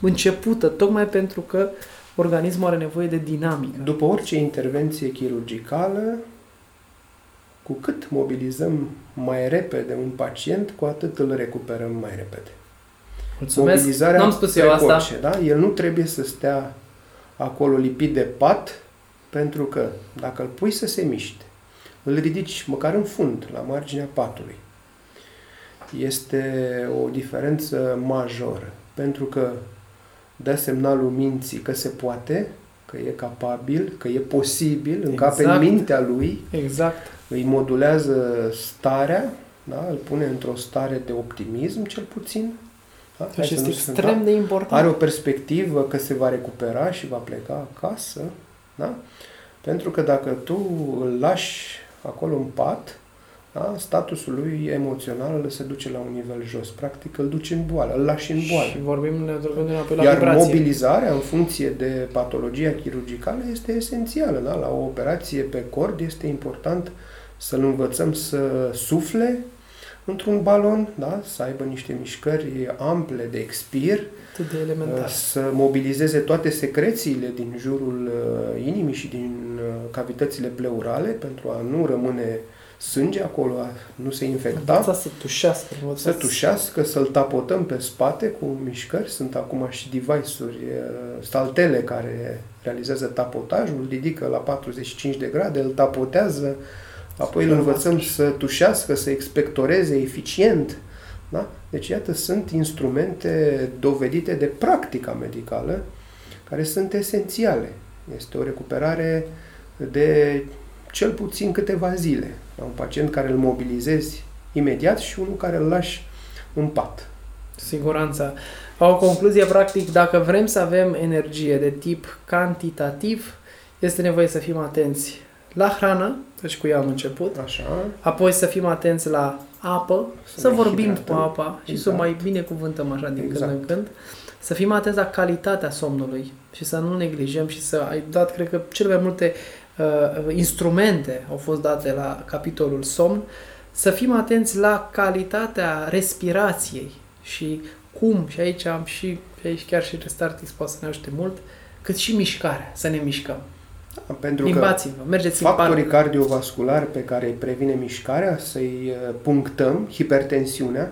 începută, tocmai pentru că organismul are nevoie de dinamică. După orice intervenție chirurgicală, cu cât mobilizăm mai repede un pacient, cu atât îl recuperăm mai repede. Mulțumesc. Mobilizarea N-am spus eu asta. precoce, Da? El nu trebuie să stea acolo lipit de pat, pentru că dacă îl pui să se miște, îl ridici măcar în fund, la marginea patului, este o diferență majoră, pentru că dă semnalul minții că se poate, că e capabil, că e posibil, încape în Exact. mintea lui, Exact. îi modulează starea, da? îl pune într-o stare de optimism, cel puțin. Da? Hai Și să este nu sunt- extrem da? de important. Are o perspectivă că se va recupera și va pleca acasă, da? Pentru că dacă tu îl lași acolo în pat, da? statusul lui emoțional îl se duce la un nivel jos. Practic îl duci în boală, îl lași în boală. Și vorbim, ne ducem înapoi la Iar vibrație. mobilizarea în funcție de patologia chirurgicală este esențială. Da? La o operație pe cord este important să-l învățăm să sufle într-un balon, da? să aibă niște mișcări ample de expir, Atât de elementar. să mobilizeze toate secrețiile din jurul uh, inimii și din uh, cavitățile pleurale pentru a nu rămâne sânge acolo, a nu se infecta Învăța să tușească. învăța să tușească, să-l tapotăm pe spate cu mișcări. Sunt acum și device-uri, uh, saltele care realizează tapotajul, îl ridică la 45 de grade, îl tapotează, apoi îl învățăm să tușească, să expectoreze eficient. Da? Deci, iată, sunt instrumente dovedite de practica medicală care sunt esențiale. Este o recuperare de cel puțin câteva zile. La un pacient care îl mobilizezi imediat și unul care îl lași în pat. Siguranța. O concluzie, practic, dacă vrem să avem energie de tip cantitativ, este nevoie să fim atenți la hrană, deci cu ea am început, Așa. apoi să fim atenți la apă, să, Să ne vorbim hidratăm. cu apa și să o Exact. mai binecuvântăm așa din Exact. când în când, să fim atenți la calitatea somnului și să nu neglijăm și să ai dat, cred că, cele mai multe uh, instrumente au fost date la capitolul somn, să fim atenți la calitatea respirației și cum, și aici am și, și aici chiar și Restartix poate să ne ajute mult, cât și mișcarea, să ne mișcăm. Da, pentru că Limbați-vă, mergeți în factorii parc. cardiovasculari pe care îi previne mișcarea, să-i uh, punctăm, hipertensiunea,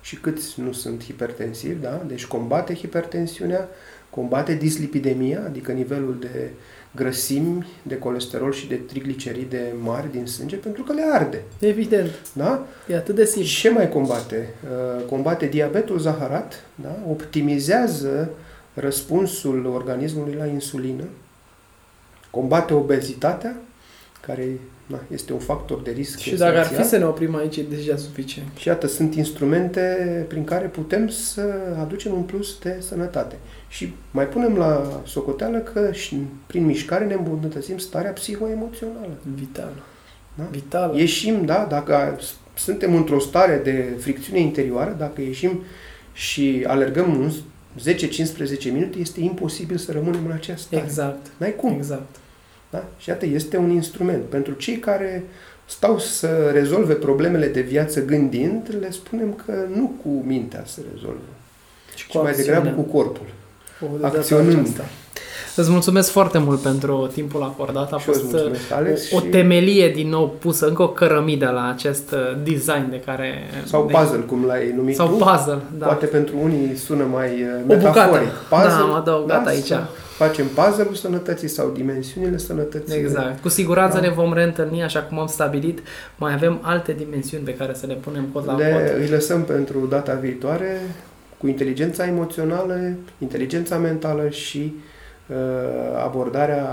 și câți nu sunt hipertensivi, da? Deci combate hipertensiunea, combate dislipidemia, adică nivelul de grăsimi, de colesterol și de trigliceride mari din sânge, pentru că le arde, Evident, da? e atât de simplu. Ce mai combate? Uh, Combate diabetul zaharat, da? optimizează răspunsul organismului la insulină, combate obezitatea, care na, este un factor de risc Și dacă ar fi esențial. să ne oprim aici, e deja suficient. Și iată, sunt instrumente prin care putem să aducem un plus de sănătate. Și mai punem la socoteală că și prin mișcare ne îmbunătățim starea psihoemoțională. Vital. Da? Vital. Ieșim, da, dacă suntem într-o stare de fricțiune interioară, dacă ieșim și alergăm un 10-15 minute, este imposibil să rămânem în această stare. Exact. N-ai cum. Exact. Da? Și iată, este un instrument. Pentru cei care stau să rezolve problemele de viață gândind, le spunem că nu cu mintea se rezolvă, Și ci mai degrabă cu corpul. cu de data acționând. aceasta. Îți mulțumesc foarte mult pentru timpul acordat. A și eu îți fost mulțumesc, Alex. o, o și- temelie din nou pusă, încă o cărămidă la acest uh, design de care... Sau de, puzzle, cum l-ai numit Sau tu. puzzle, da. Poate pentru unii sună mai uh, O bucată. metaforic. Da, am adăugat aici. să Facem puzzle-ul sănătății sau dimensiunile sănătății. Exact. Cu siguranță Da. ne vom reîntâlni, așa cum am stabilit. Mai avem alte dimensiuni pe care să le punem cod la Le, cod. îi lăsăm pentru data viitoare cu inteligența emoțională, inteligența mentală și uh, abordarea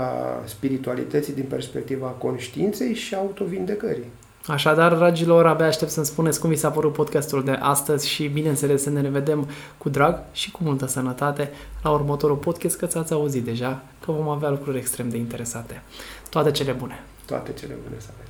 spiritualității din perspectiva conștiinței și autovindecării. Așadar, dragilor, abia aștept să-mi spuneți cum vi s-a părut podcastul de astăzi și, bineînțeles, să ne revedem cu drag și cu multă sănătate la următorul podcast, că ți-ați auzit deja că vom avea lucruri extrem de interesante. Toate cele bune! Toate cele bune să aveți!